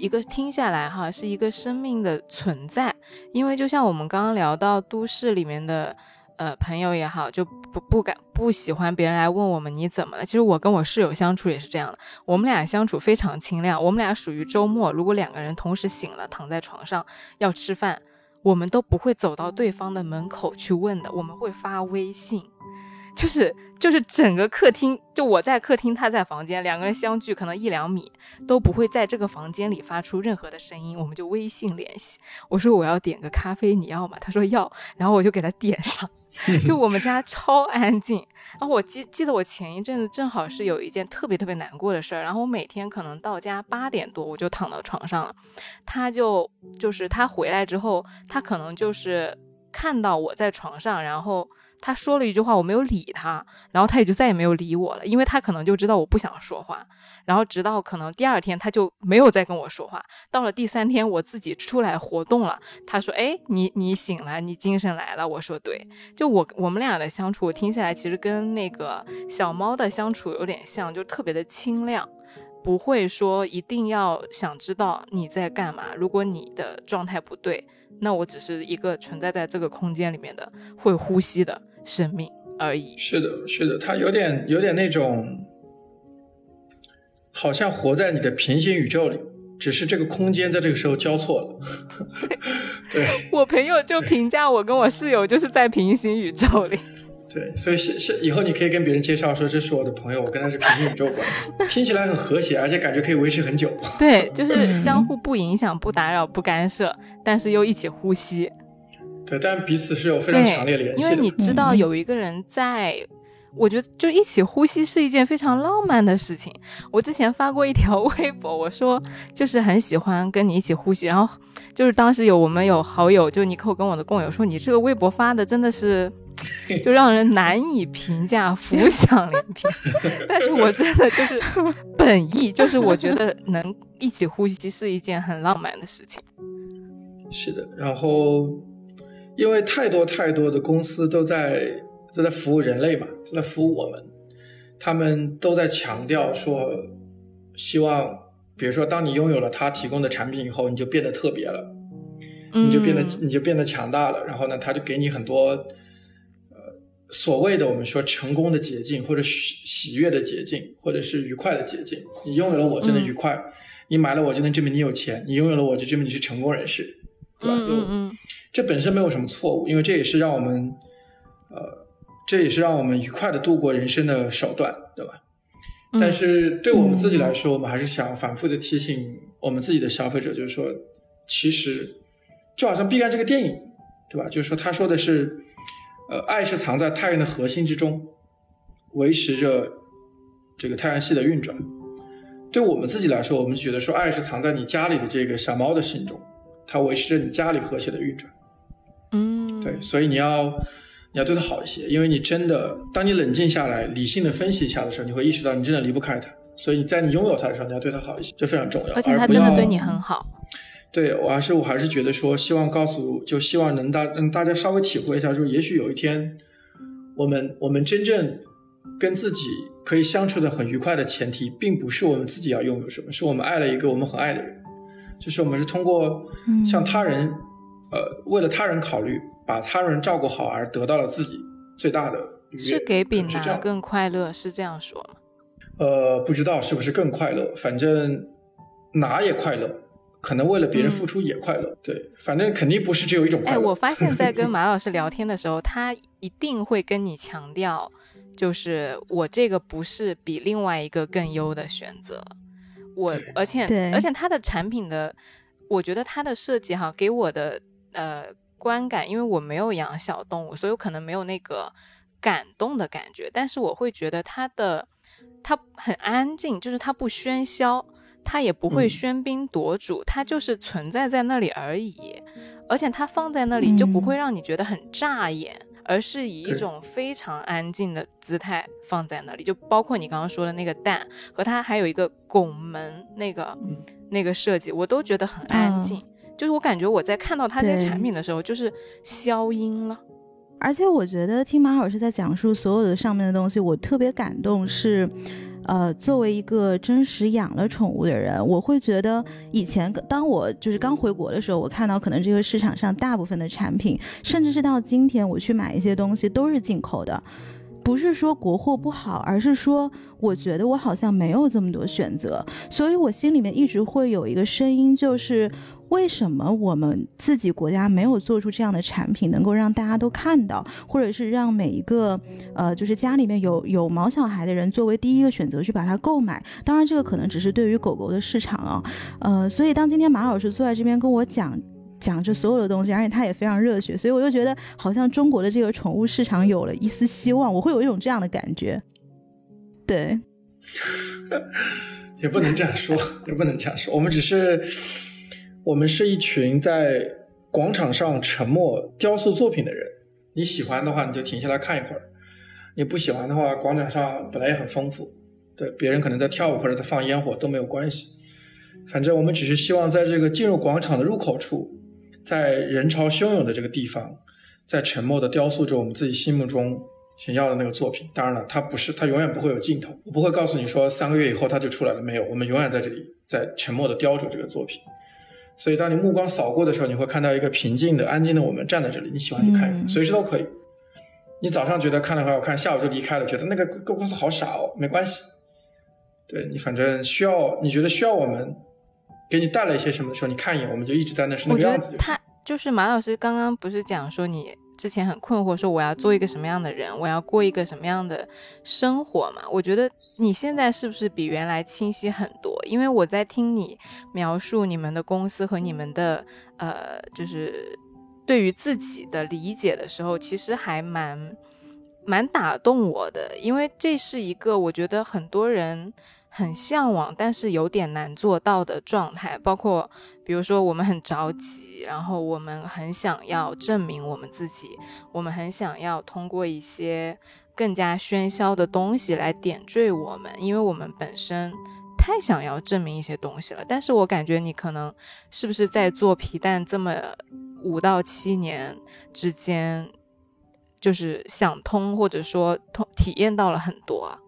一个听下来哈，是一个生命的存在。因为就像我们刚刚聊到都市里面的呃朋友也好，就不不敢不喜欢别人来问我们你怎么了。其实我跟我室友相处也是这样的，我们俩相处非常清亮。我们俩属于周末如果两个人同时醒了，躺在床上要吃饭。我们都不会走到对方的门口去问的，我们会发微信，就是就是整个客厅，就我在客厅，他在房间，两个人相距可能一两米，都不会在这个房间里发出任何的声音，我们就微信联系。我说我要点个咖啡，你要吗？他说要，然后我就给他点上。就我们家超安静。然后我记记得我前一阵子正好是有一件特别特别难过的事儿，然后我每天可能到家八点多我就躺到床上了，他就就是他回来之后，他可能就是看到我在床上，然后。他说了一句话，我没有理他，然后他也就再也没有理我了，因为他可能就知道我不想说话。然后直到可能第二天，他就没有再跟我说话。到了第三天，我自己出来活动了，他说：“哎，你你醒了，你精神来了。”我说：“对。”就我我们俩的相处，我听起来其实跟那个小猫的相处有点像，就特别的清亮，不会说一定要想知道你在干嘛。如果你的状态不对。那我只是一个存在在这个空间里面的会呼吸的生命而已。是的，是的，它有点有点那种，好像活在你的平行宇宙里，只是这个空间在这个时候交错了。对，我朋友就评价我跟我室友就是在平行宇宙里。对，所以是是以后你可以跟别人介绍说这是我的朋友，我跟他是平行宇宙关系，听起来很和谐，而且感觉可以维持很久。对，就是相互不影响、不打扰、不干涉，但是又一起呼吸。对，但彼此是有非常强烈联系。因为你知道有一个人在，我觉得就一起呼吸是一件非常浪漫的事情。我之前发过一条 微博，我说就是很喜欢跟你一起呼吸，然后就是当时有我们有好友，就尼克跟我的共友说你这个微博发的真的是。就让人难以评价，浮想联翩。但是我真的就是本意，就是我觉得能一起呼吸是一件很浪漫的事情。是的，然后因为太多太多的公司都在都在服务人类嘛，都在服务我们，他们都在强调说，希望比如说，当你拥有了他提供的产品以后，你就变得特别了，你就变得你就变得强大了。然后呢，他就给你很多。所谓的我们说成功的捷径，或者喜喜悦的捷径，或者是愉快的捷径，你拥有了我就能愉快，你买了我就能证明你有钱，你拥有了我就证明你是成功人士，对吧？嗯嗯，这本身没有什么错误，因为这也是让我们，呃，这也是让我们愉快的度过人生的手段，对吧？但是对我们自己来说，我们还是想反复的提醒我们自己的消费者，就是说，其实就好像毕赣这个电影，对吧？就是说他说的是。呃，爱是藏在太阳的核心之中，维持着这个太阳系的运转。对我们自己来说，我们觉得说，爱是藏在你家里的这个小猫的心中，它维持着你家里和谐的运转。嗯，对，所以你要你要对他好一些，因为你真的，当你冷静下来、理性的分析一下的时候，你会意识到你真的离不开他。所以在你拥有他的时候，你要对他好一些，这非常重要。而且它真的对你很好。对我还是我还是觉得说，希望告诉，就希望能大让大家稍微体会一下，说也许有一天，我们我们真正跟自己可以相处的很愉快的前提，并不是我们自己要拥有什么，是我们爱了一个我们很爱的人，就是我们是通过向他人，呃，为了他人考虑，把他人照顾好而得到了自己最大的愉悦。是给比拿更快乐，是这样说吗？呃，不知道是不是更快乐，反正拿也快乐。可能为了别人付出也快乐，对，反正肯定不是只有一种快乐。哎，我发现，在跟 马老师聊天的时候，他一定会跟你强调，就是我这个不是比另外一个更优的选择。我，而且，而且他的产品的，我觉得他的设计哈，给我的呃观感，因为我没有养小动物，所以我可能没有那个感动的感觉，但是我会觉得它的，它很安静，就是它不喧嚣。它也不会喧宾夺主，它就是存在在那里而已，而且它放在那里就不会让你觉得很扎眼，而是以一种非常安静的姿态放在那里。就包括你刚刚说的那个蛋和它还有一个拱门那个那个设计，我都觉得很安静。就是我感觉我在看到它这些产品的时候，就是消音了。而且我觉得听马老师在讲述所有的上面的东西，我特别感动是。呃，作为一个真实养了宠物的人，我会觉得以前当我就是刚回国的时候，我看到可能这个市场上大部分的产品，甚至是到今天我去买一些东西都是进口的。不是说国货不好，而是说我觉得我好像没有这么多选择，所以我心里面一直会有一个声音，就是为什么我们自己国家没有做出这样的产品，能够让大家都看到，或者是让每一个呃，就是家里面有有毛小孩的人作为第一个选择去把它购买。当然，这个可能只是对于狗狗的市场啊，呃，所以当今天马老师坐在这边跟我讲。讲这所有的东西，而且他也非常热血，所以我就觉得好像中国的这个宠物市场有了一丝希望，我会有一种这样的感觉。对，也不能这样说，也不能这样说。我们只是，我们是一群在广场上沉默雕塑作品的人。你喜欢的话，你就停下来看一会儿；你不喜欢的话，广场上本来也很丰富，对，别人可能在跳舞或者在放烟火都没有关系。反正我们只是希望在这个进入广场的入口处。在人潮汹涌的这个地方，在沉默的雕塑着我们自己心目中想要的那个作品。当然了，它不是，它永远不会有尽头。我不会告诉你说三个月以后它就出来了，没有。我们永远在这里，在沉默的雕琢这个作品。所以，当你目光扫过的时候，你会看到一个平静的、安静的我们站在这里。你喜欢就看，随时都可以。你早上觉得看了很好看，下午就离开了，觉得那个公司好傻哦，没关系。对你，反正需要，你觉得需要我们。给你带来一些什么的时候，你看一眼，我们就一直在那是那个样子。他就是马老师刚刚不是讲说你之前很困惑，说我要做一个什么样的人，我要过一个什么样的生活嘛？我觉得你现在是不是比原来清晰很多？因为我在听你描述你们的公司和你们的呃，就是对于自己的理解的时候，其实还蛮蛮打动我的，因为这是一个我觉得很多人。很向往，但是有点难做到的状态，包括比如说我们很着急，然后我们很想要证明我们自己，我们很想要通过一些更加喧嚣的东西来点缀我们，因为我们本身太想要证明一些东西了。但是我感觉你可能是不是在做皮蛋这么五到七年之间，就是想通或者说通体验到了很多？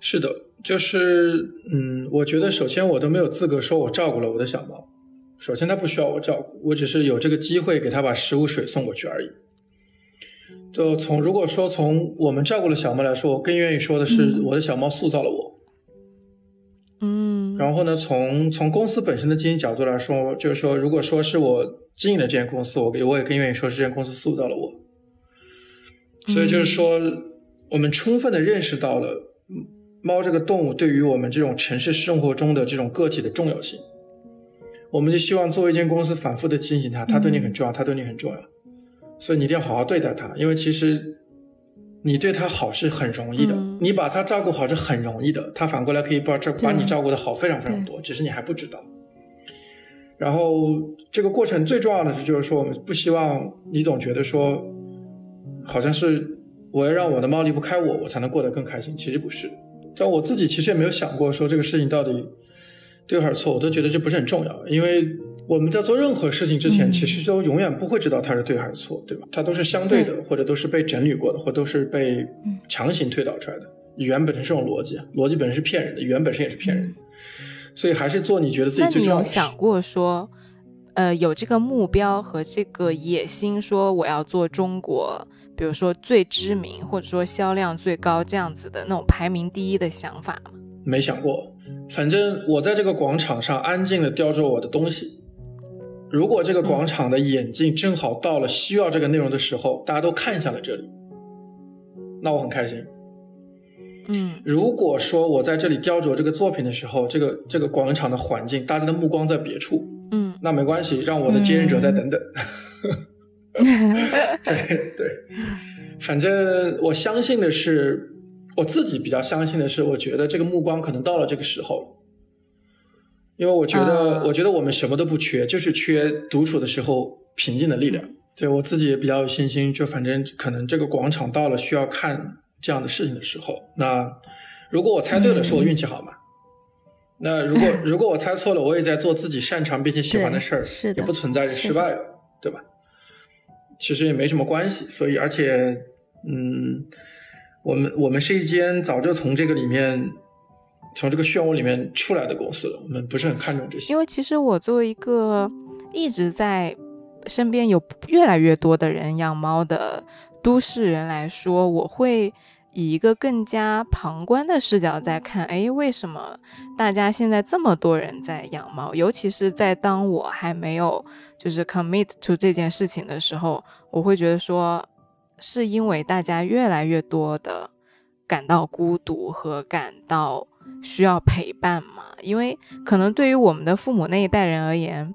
是的。就是，嗯，我觉得首先我都没有资格说我照顾了我的小猫。首先，它不需要我照顾，我只是有这个机会给它把食物、水送过去而已。就从如果说从我们照顾的小猫来说，我更愿意说的是我的小猫塑造了我。嗯。然后呢，从从公司本身的经营角度来说，就是说，如果说是我经营的这间公司，我我也更愿意说是这间公司塑造了我。所以就是说，我们充分的认识到了。猫这个动物对于我们这种城市生活中的这种个体的重要性，我们就希望作为一间公司反复的提醒他，他对你很重要，他对你很重要，所以你一定要好好对待他，因为其实你对他好是很容易的，你把他照顾好是很容易的，他反过来可以把这把你照顾的好非常非常多，只是你还不知道。然后这个过程最重要的是，就是说我们不希望你总觉得说，好像是我要让我的猫离不开我，我才能过得更开心，其实不是。但我自己其实也没有想过说这个事情到底对还是错，我都觉得这不是很重要，因为我们在做任何事情之前，其实都永远不会知道它是对还是错，对吧？它都是相对的，或者都是被整理过的，或都是被强行推导出来的。语言本身是种逻辑，逻辑本身是骗人的，语言本身也是骗人的，所以还是做你觉得自己最重要的。那你有想过说，呃，有这个目标和这个野心，说我要做中国？比如说最知名，或者说销量最高这样子的那种排名第一的想法吗？没想过，反正我在这个广场上安静的雕琢我的东西。如果这个广场的眼镜正好到了需要这个内容的时候，大家都看向了这里，那我很开心。嗯，如果说我在这里雕琢这个作品的时候，这个这个广场的环境，大家的目光在别处，嗯，那没关系，让我的接任者再等等。对对，反正我相信的是，我自己比较相信的是，我觉得这个目光可能到了这个时候，因为我觉得，我觉得我们什么都不缺，就是缺独处的时候平静的力量。对我自己也比较有信心，就反正可能这个广场到了需要看这样的事情的时候，那如果我猜对了，是我运气好嘛？那如果 如果我猜错了，我也在做自己擅长并且喜欢的事儿，也不存在着失败了，对吧？其实也没什么关系，所以而且，嗯，我们我们是一间早就从这个里面，从这个漩涡里面出来的公司了。我们不是很看重这些。因为其实我作为一个一直在身边有越来越多的人养猫的都市人来说，我会以一个更加旁观的视角在看，哎，为什么大家现在这么多人在养猫？尤其是在当我还没有就是 commit to 这件事情的时候，我会觉得说，是因为大家越来越多的感到孤独和感到需要陪伴嘛？因为可能对于我们的父母那一代人而言，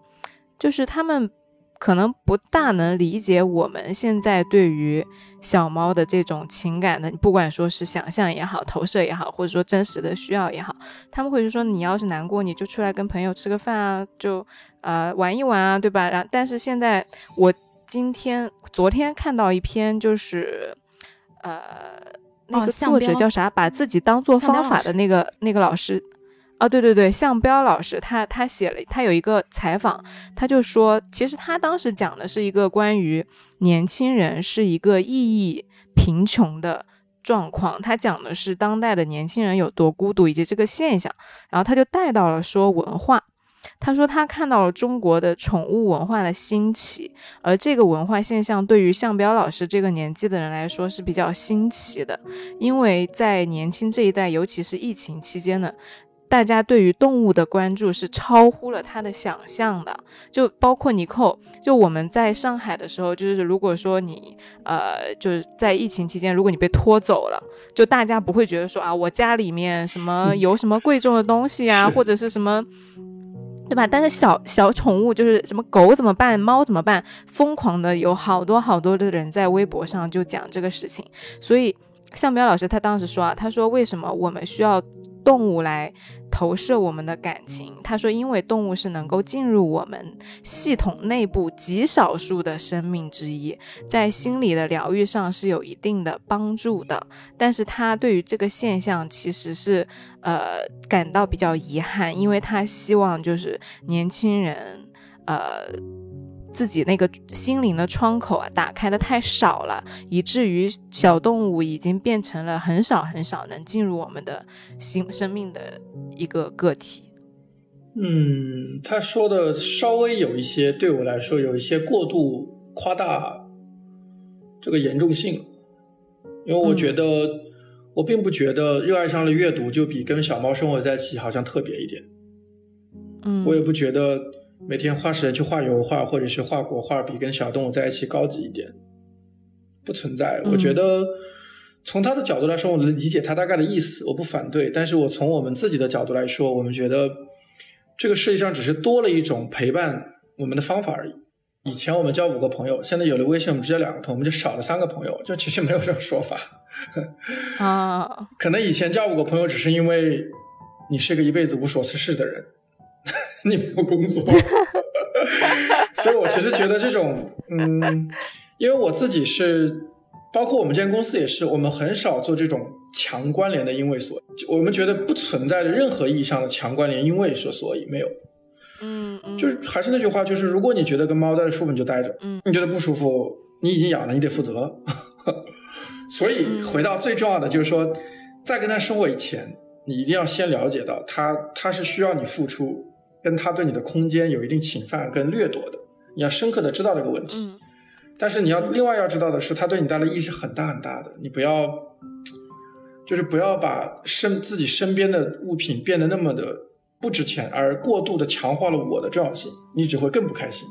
就是他们。可能不大能理解我们现在对于小猫的这种情感的，不管说是想象也好，投射也好，或者说真实的需要也好，他们会说你要是难过，你就出来跟朋友吃个饭啊，就呃玩一玩啊，对吧？然但是现在我今天昨天看到一篇就是呃那个作者叫啥，把自己当做方法的那个那个老师。啊，对对对，向彪老师，他他写了，他有一个采访，他就说，其实他当时讲的是一个关于年轻人是一个意义贫穷的状况，他讲的是当代的年轻人有多孤独以及这个现象，然后他就带到了说文化，他说他看到了中国的宠物文化的兴起，而这个文化现象对于向彪老师这个年纪的人来说是比较新奇的，因为在年轻这一代，尤其是疫情期间呢。大家对于动物的关注是超乎了他的想象的，就包括尼寇，就我们在上海的时候，就是如果说你呃就是在疫情期间，如果你被拖走了，就大家不会觉得说啊，我家里面什么有什么贵重的东西啊，或者是什么，对吧？但是小小宠物就是什么狗怎么办，猫怎么办，疯狂的有好多好多的人在微博上就讲这个事情，所以向彪老师他当时说啊，他说为什么我们需要。动物来投射我们的感情。他说，因为动物是能够进入我们系统内部极少数的生命之一，在心理的疗愈上是有一定的帮助的。但是他对于这个现象其实是呃感到比较遗憾，因为他希望就是年轻人呃。自己那个心灵的窗口啊，打开的太少了，以至于小动物已经变成了很少很少能进入我们的心生命的一个个体。嗯，他说的稍微有一些，对我来说有一些过度夸大这个严重性，因为我觉得我并不觉得热爱上了阅读就比跟小猫生活在一起好像特别一点。嗯，我也不觉得。每天花时间去画油画，或者是画国画，比跟小动物在一起高级一点，不存在。我觉得从他的角度来说，我能理解他大概的意思，我不反对。但是我从我们自己的角度来说，我们觉得这个世界上只是多了一种陪伴我们的方法而已。以前我们交五个朋友，现在有了微信，我们只交两个朋友，我们就少了三个朋友。就其实没有这种说法啊。可能以前交五个朋友，只是因为你是个一辈子无所事事的人。你没有工作，所以我其实觉得这种，嗯，因为我自己是，包括我们这间公司也是，我们很少做这种强关联的因为所，我们觉得不存在着任何意义上的强关联，因为说所以没有，嗯嗯，就是还是那句话，就是如果你觉得跟猫待着舒服，你就待着，嗯，你觉得不舒服，你已经养了，你得负责，所以回到最重要的就是说，在跟它生活以前，你一定要先了解到它，它是需要你付出。跟他对你的空间有一定侵犯跟掠夺的，你要深刻的知道这个问题。但是你要另外要知道的是，他对你带来意义是很大很大的。你不要，就是不要把身自己身边的物品变得那么的不值钱，而过度的强化了我的重要性，你只会更不开心。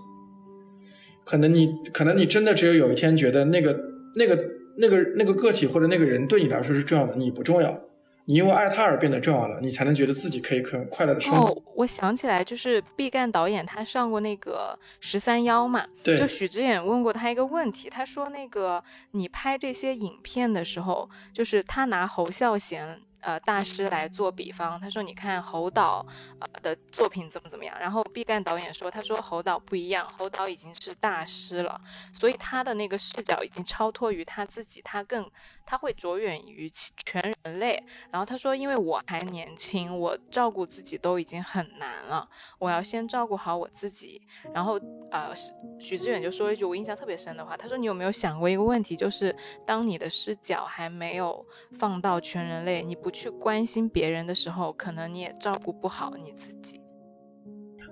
可能你可能你真的只有有一天觉得那个那个那个那个个体或者那个人对你来说是重要的，你不重要。你因为爱他而变得重要了，你才能觉得自己可以很快乐的生活。哦，我想起来，就是毕赣导演他上过那个十三幺嘛，对，就许知远问过他一个问题，他说那个你拍这些影片的时候，就是他拿侯孝贤。呃，大师来做比方，他说：“你看侯导呃的作品怎么怎么样？”然后毕赣导演说：“他说侯导不一样，侯导已经是大师了，所以他的那个视角已经超脱于他自己，他更他会着眼于全人类。然后他说：因为我还年轻，我照顾自己都已经很难了，我要先照顾好我自己。然后呃，许知远就说了一句我印象特别深的话，他说：你有没有想过一个问题，就是当你的视角还没有放到全人类，你不。”去关心别人的时候，可能你也照顾不好你自己。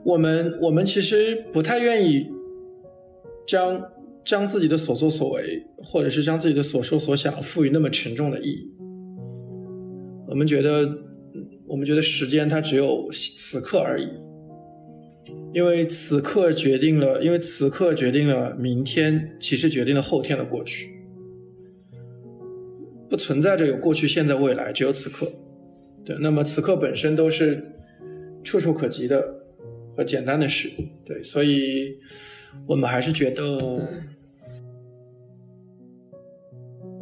我们我们其实不太愿意将将自己的所作所为，或者是将自己的所说所想赋予那么沉重的意义。我们觉得，我们觉得时间它只有此刻而已，因为此刻决定了，因为此刻决定了明天，其实决定了后天的过去。不存在着有过去、现在、未来，只有此刻。对，那么此刻本身都是触手可及的和简单的事。对，所以我们还是觉得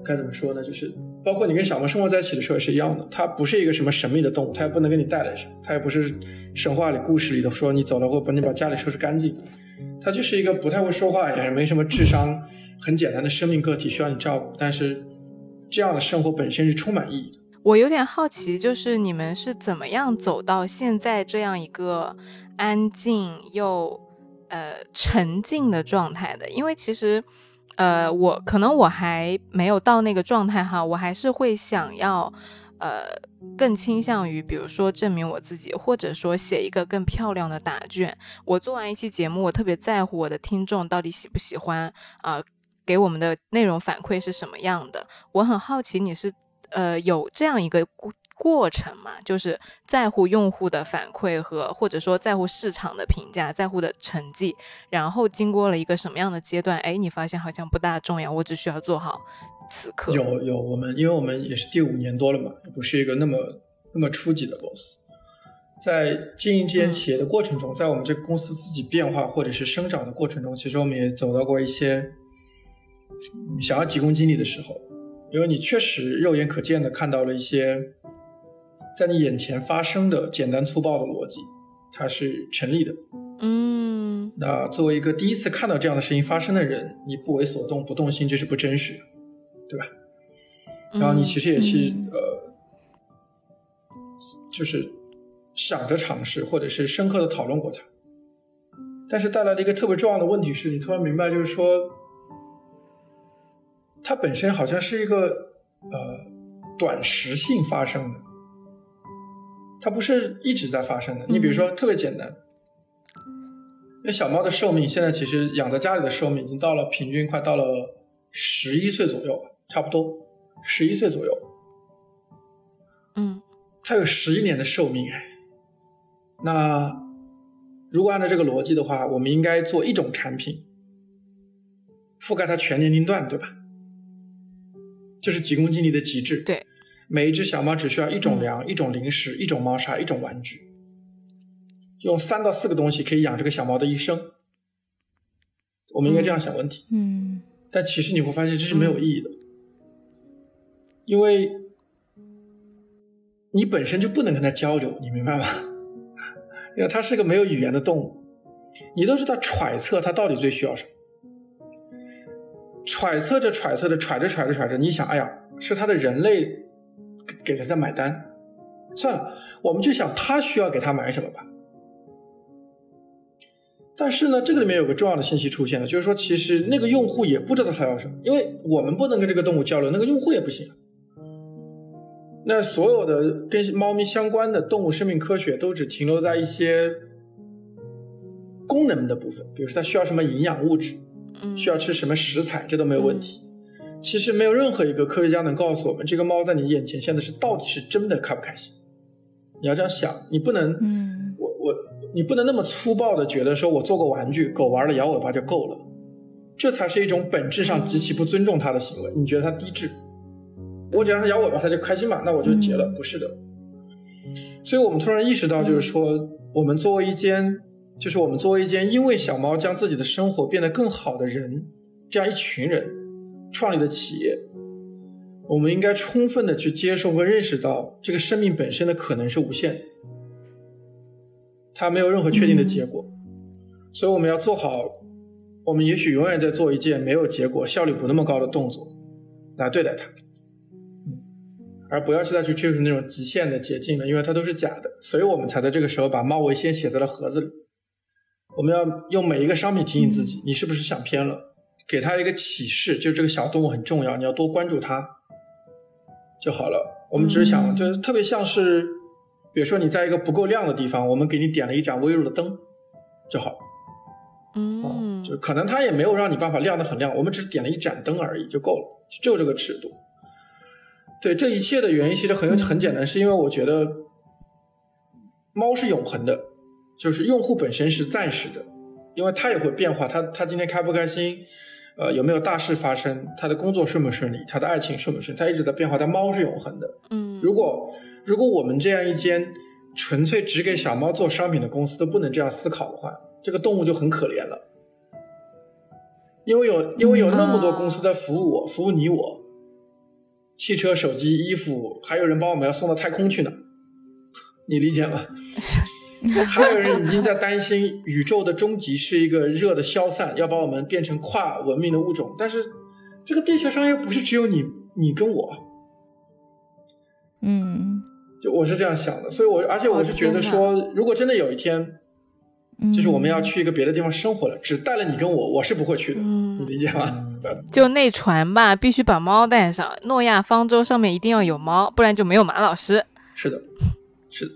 该怎么说呢？就是包括你跟小猫生活在一起的时候也是一样的，它不是一个什么神秘的动物，它也不能给你带来什么，它也不是神话里、故事里的说你走了会把你把家里收拾干净，它就是一个不太会说话，也没什么智商，很简单的生命个体需要你照顾，但是。这样的生活本身是充满意义的。我有点好奇，就是你们是怎么样走到现在这样一个安静又呃沉静的状态的？因为其实，呃，我可能我还没有到那个状态哈，我还是会想要，呃，更倾向于比如说证明我自己，或者说写一个更漂亮的答卷。我做完一期节目，我特别在乎我的听众到底喜不喜欢啊。给我们的内容反馈是什么样的？我很好奇，你是呃有这样一个过过程嘛？就是在乎用户的反馈和或者说在乎市场的评价，在乎的成绩，然后经过了一个什么样的阶段？哎，你发现好像不大重要，我只需要做好此刻。有有，我们因为我们也是第五年多了嘛，不是一个那么那么初级的公司，在经营这间企业的过程中，在我们这个公司自己变化或者是生长的过程中，其实我们也走到过一些。想要急功近利的时候，因为你确实肉眼可见的看到了一些在你眼前发生的简单粗暴的逻辑，它是成立的。嗯，那作为一个第一次看到这样的事情发生的人，你不为所动、不动心，这是不真实的，对吧？然后你其实也是呃，就是想着尝试，或者是深刻的讨论过它，但是带来的一个特别重要的问题是，你突然明白，就是说。它本身好像是一个呃短时性发生的，它不是一直在发生的。你比如说特别简单，因为小猫的寿命现在其实养在家里的寿命已经到了平均快到了十一岁左右，差不多十一岁左右。嗯，它有十一年的寿命哎。那如果按照这个逻辑的话，我们应该做一种产品，覆盖它全年龄段，对吧？这是急功近利的极致。对，每一只小猫只需要一种粮、一种零食、一种猫砂、一种玩具，用三到四个东西可以养这个小猫的一生。我们应该这样想问题。嗯。但其实你会发现这是没有意义的，因为你本身就不能跟它交流，你明白吗？因为它是个没有语言的动物，你都是在揣测它到底最需要什么。揣测着揣测着揣着揣着揣着，你想，哎呀，是它的人类给他在买单，算了，我们就想他需要给他买什么吧。但是呢，这个里面有个重要的信息出现了，就是说，其实那个用户也不知道他要什么，因为我们不能跟这个动物交流，那个用户也不行。那所有的跟猫咪相关的动物生命科学都只停留在一些功能的部分，比如说它需要什么营养物质。需要吃什么食材，这都没有问题。其实没有任何一个科学家能告诉我们，这个猫在你眼前现在是到底是真的开不开心。你要这样想，你不能，嗯，我我，你不能那么粗暴的觉得说我做个玩具，狗玩了摇尾巴就够了，这才是一种本质上极其不尊重它的行为。你觉得它低智？我只要它摇尾巴它就开心嘛，那我就结了？不是的。所以我们突然意识到，就是说，我们作为一间。就是我们作为一间因为小猫将自己的生活变得更好的人，这样一群人创立的企业，我们应该充分的去接受和认识到这个生命本身的可能是无限的，它没有任何确定的结果，所以我们要做好，我们也许永远在做一件没有结果、效率不那么高的动作来对待它，而不要去再去追逐那种极限的捷径了，因为它都是假的，所以我们才在这个时候把猫为先写在了盒子里。我们要用每一个商品提醒自己，你是不是想偏了？给他一个启示，就是这个小动物很重要，你要多关注它就好了。我们只是想，就是特别像是，比如说你在一个不够亮的地方，我们给你点了一盏微弱的灯就好。嗯，就可能它也没有让你办法亮得很亮，我们只是点了一盏灯而已就够了，就这个尺度。对这一切的原因其实很很简单，是因为我觉得猫是永恒的，就是用户本身是暂时的，因为它也会变化，它它今天开不开心，呃有没有大事发生，他的工作顺不顺利，他的爱情顺不顺，他一直在变化，但猫是永恒的。嗯，如果如果我们这样一间纯粹只给小猫做商品的公司都不能这样思考的话，这个动物就很可怜了。因为有因为有那么多公司在服务我，服务你我，汽车、手机、衣服，还有人把我们要送到太空去呢，你理解吗？还有人已经在担心宇宙的终极是一个热的消散，要把我们变成跨文明的物种，但是这个地球上又不是只有你你跟我，嗯就我是这样想的，所以我而且我是觉得说，如果真的有一天，嗯，就是我们要去一个别的地方生活了，只带了你跟我，我是不会去的，嗯你理解吗？就内传吧，必须把猫带上。诺亚方舟上面一定要有猫，不然就没有马老师。是的，是的，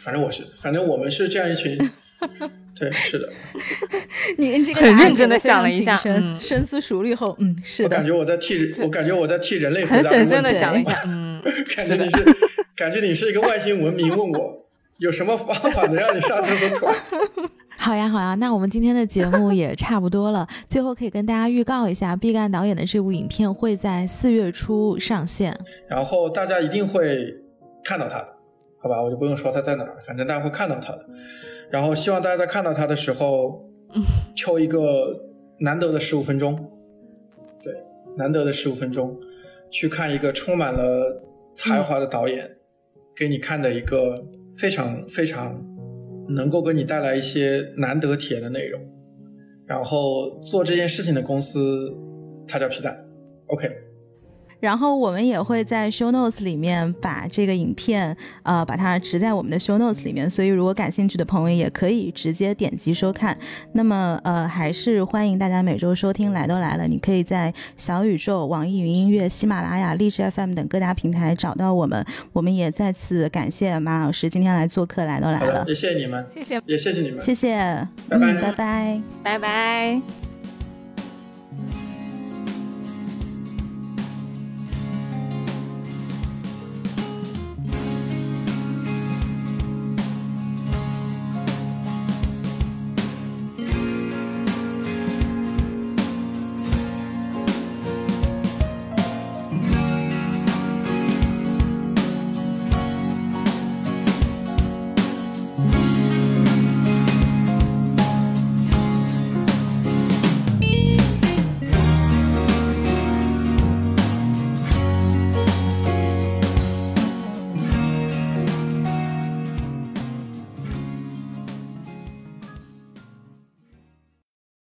反正我是，反正我们是这样一群，对，是的，你这个很认真地给得非常想了一下嗯深思熟虑后，嗯，是的我感，觉我在替，我感觉我在替人类回很答问题审慎的想了一下，嗯，感觉你是，感觉你是一个外星文明，问我有什么方法能让你上厕所吐？好呀，好呀，那我们今天的节目也差不多了。最后可以跟大家预告一下，毕赣导演的这部影片会在四月初上线。然后大家一定会看到它的，好吧？我就不用说他在哪儿，反正大家会看到他的。然后希望大家在看到他的时候，抽一个难得的十五分钟，对，难得的十五分钟，去看一个充满了才华的导演、给你看的一个非常非常能够给你带来一些难得体验的内容。然后做这件事情的公司，它叫皮蛋，OK。然后我们也会在 show notes 里面把这个影片，呃，把它植在我们的 show notes 里面，所以如果感兴趣的朋友也可以直接点击收看。那么，呃，还是欢迎大家每周收听《来都来了》，你可以在小宇宙、网易云音乐、喜马拉雅、荔枝 FM 等各大平台找到我们。我们也再次感谢马老师今天来做客《来都来了，》，也谢谢你们，谢谢，也谢谢你们，谢谢，拜拜嗯，拜拜。拜拜。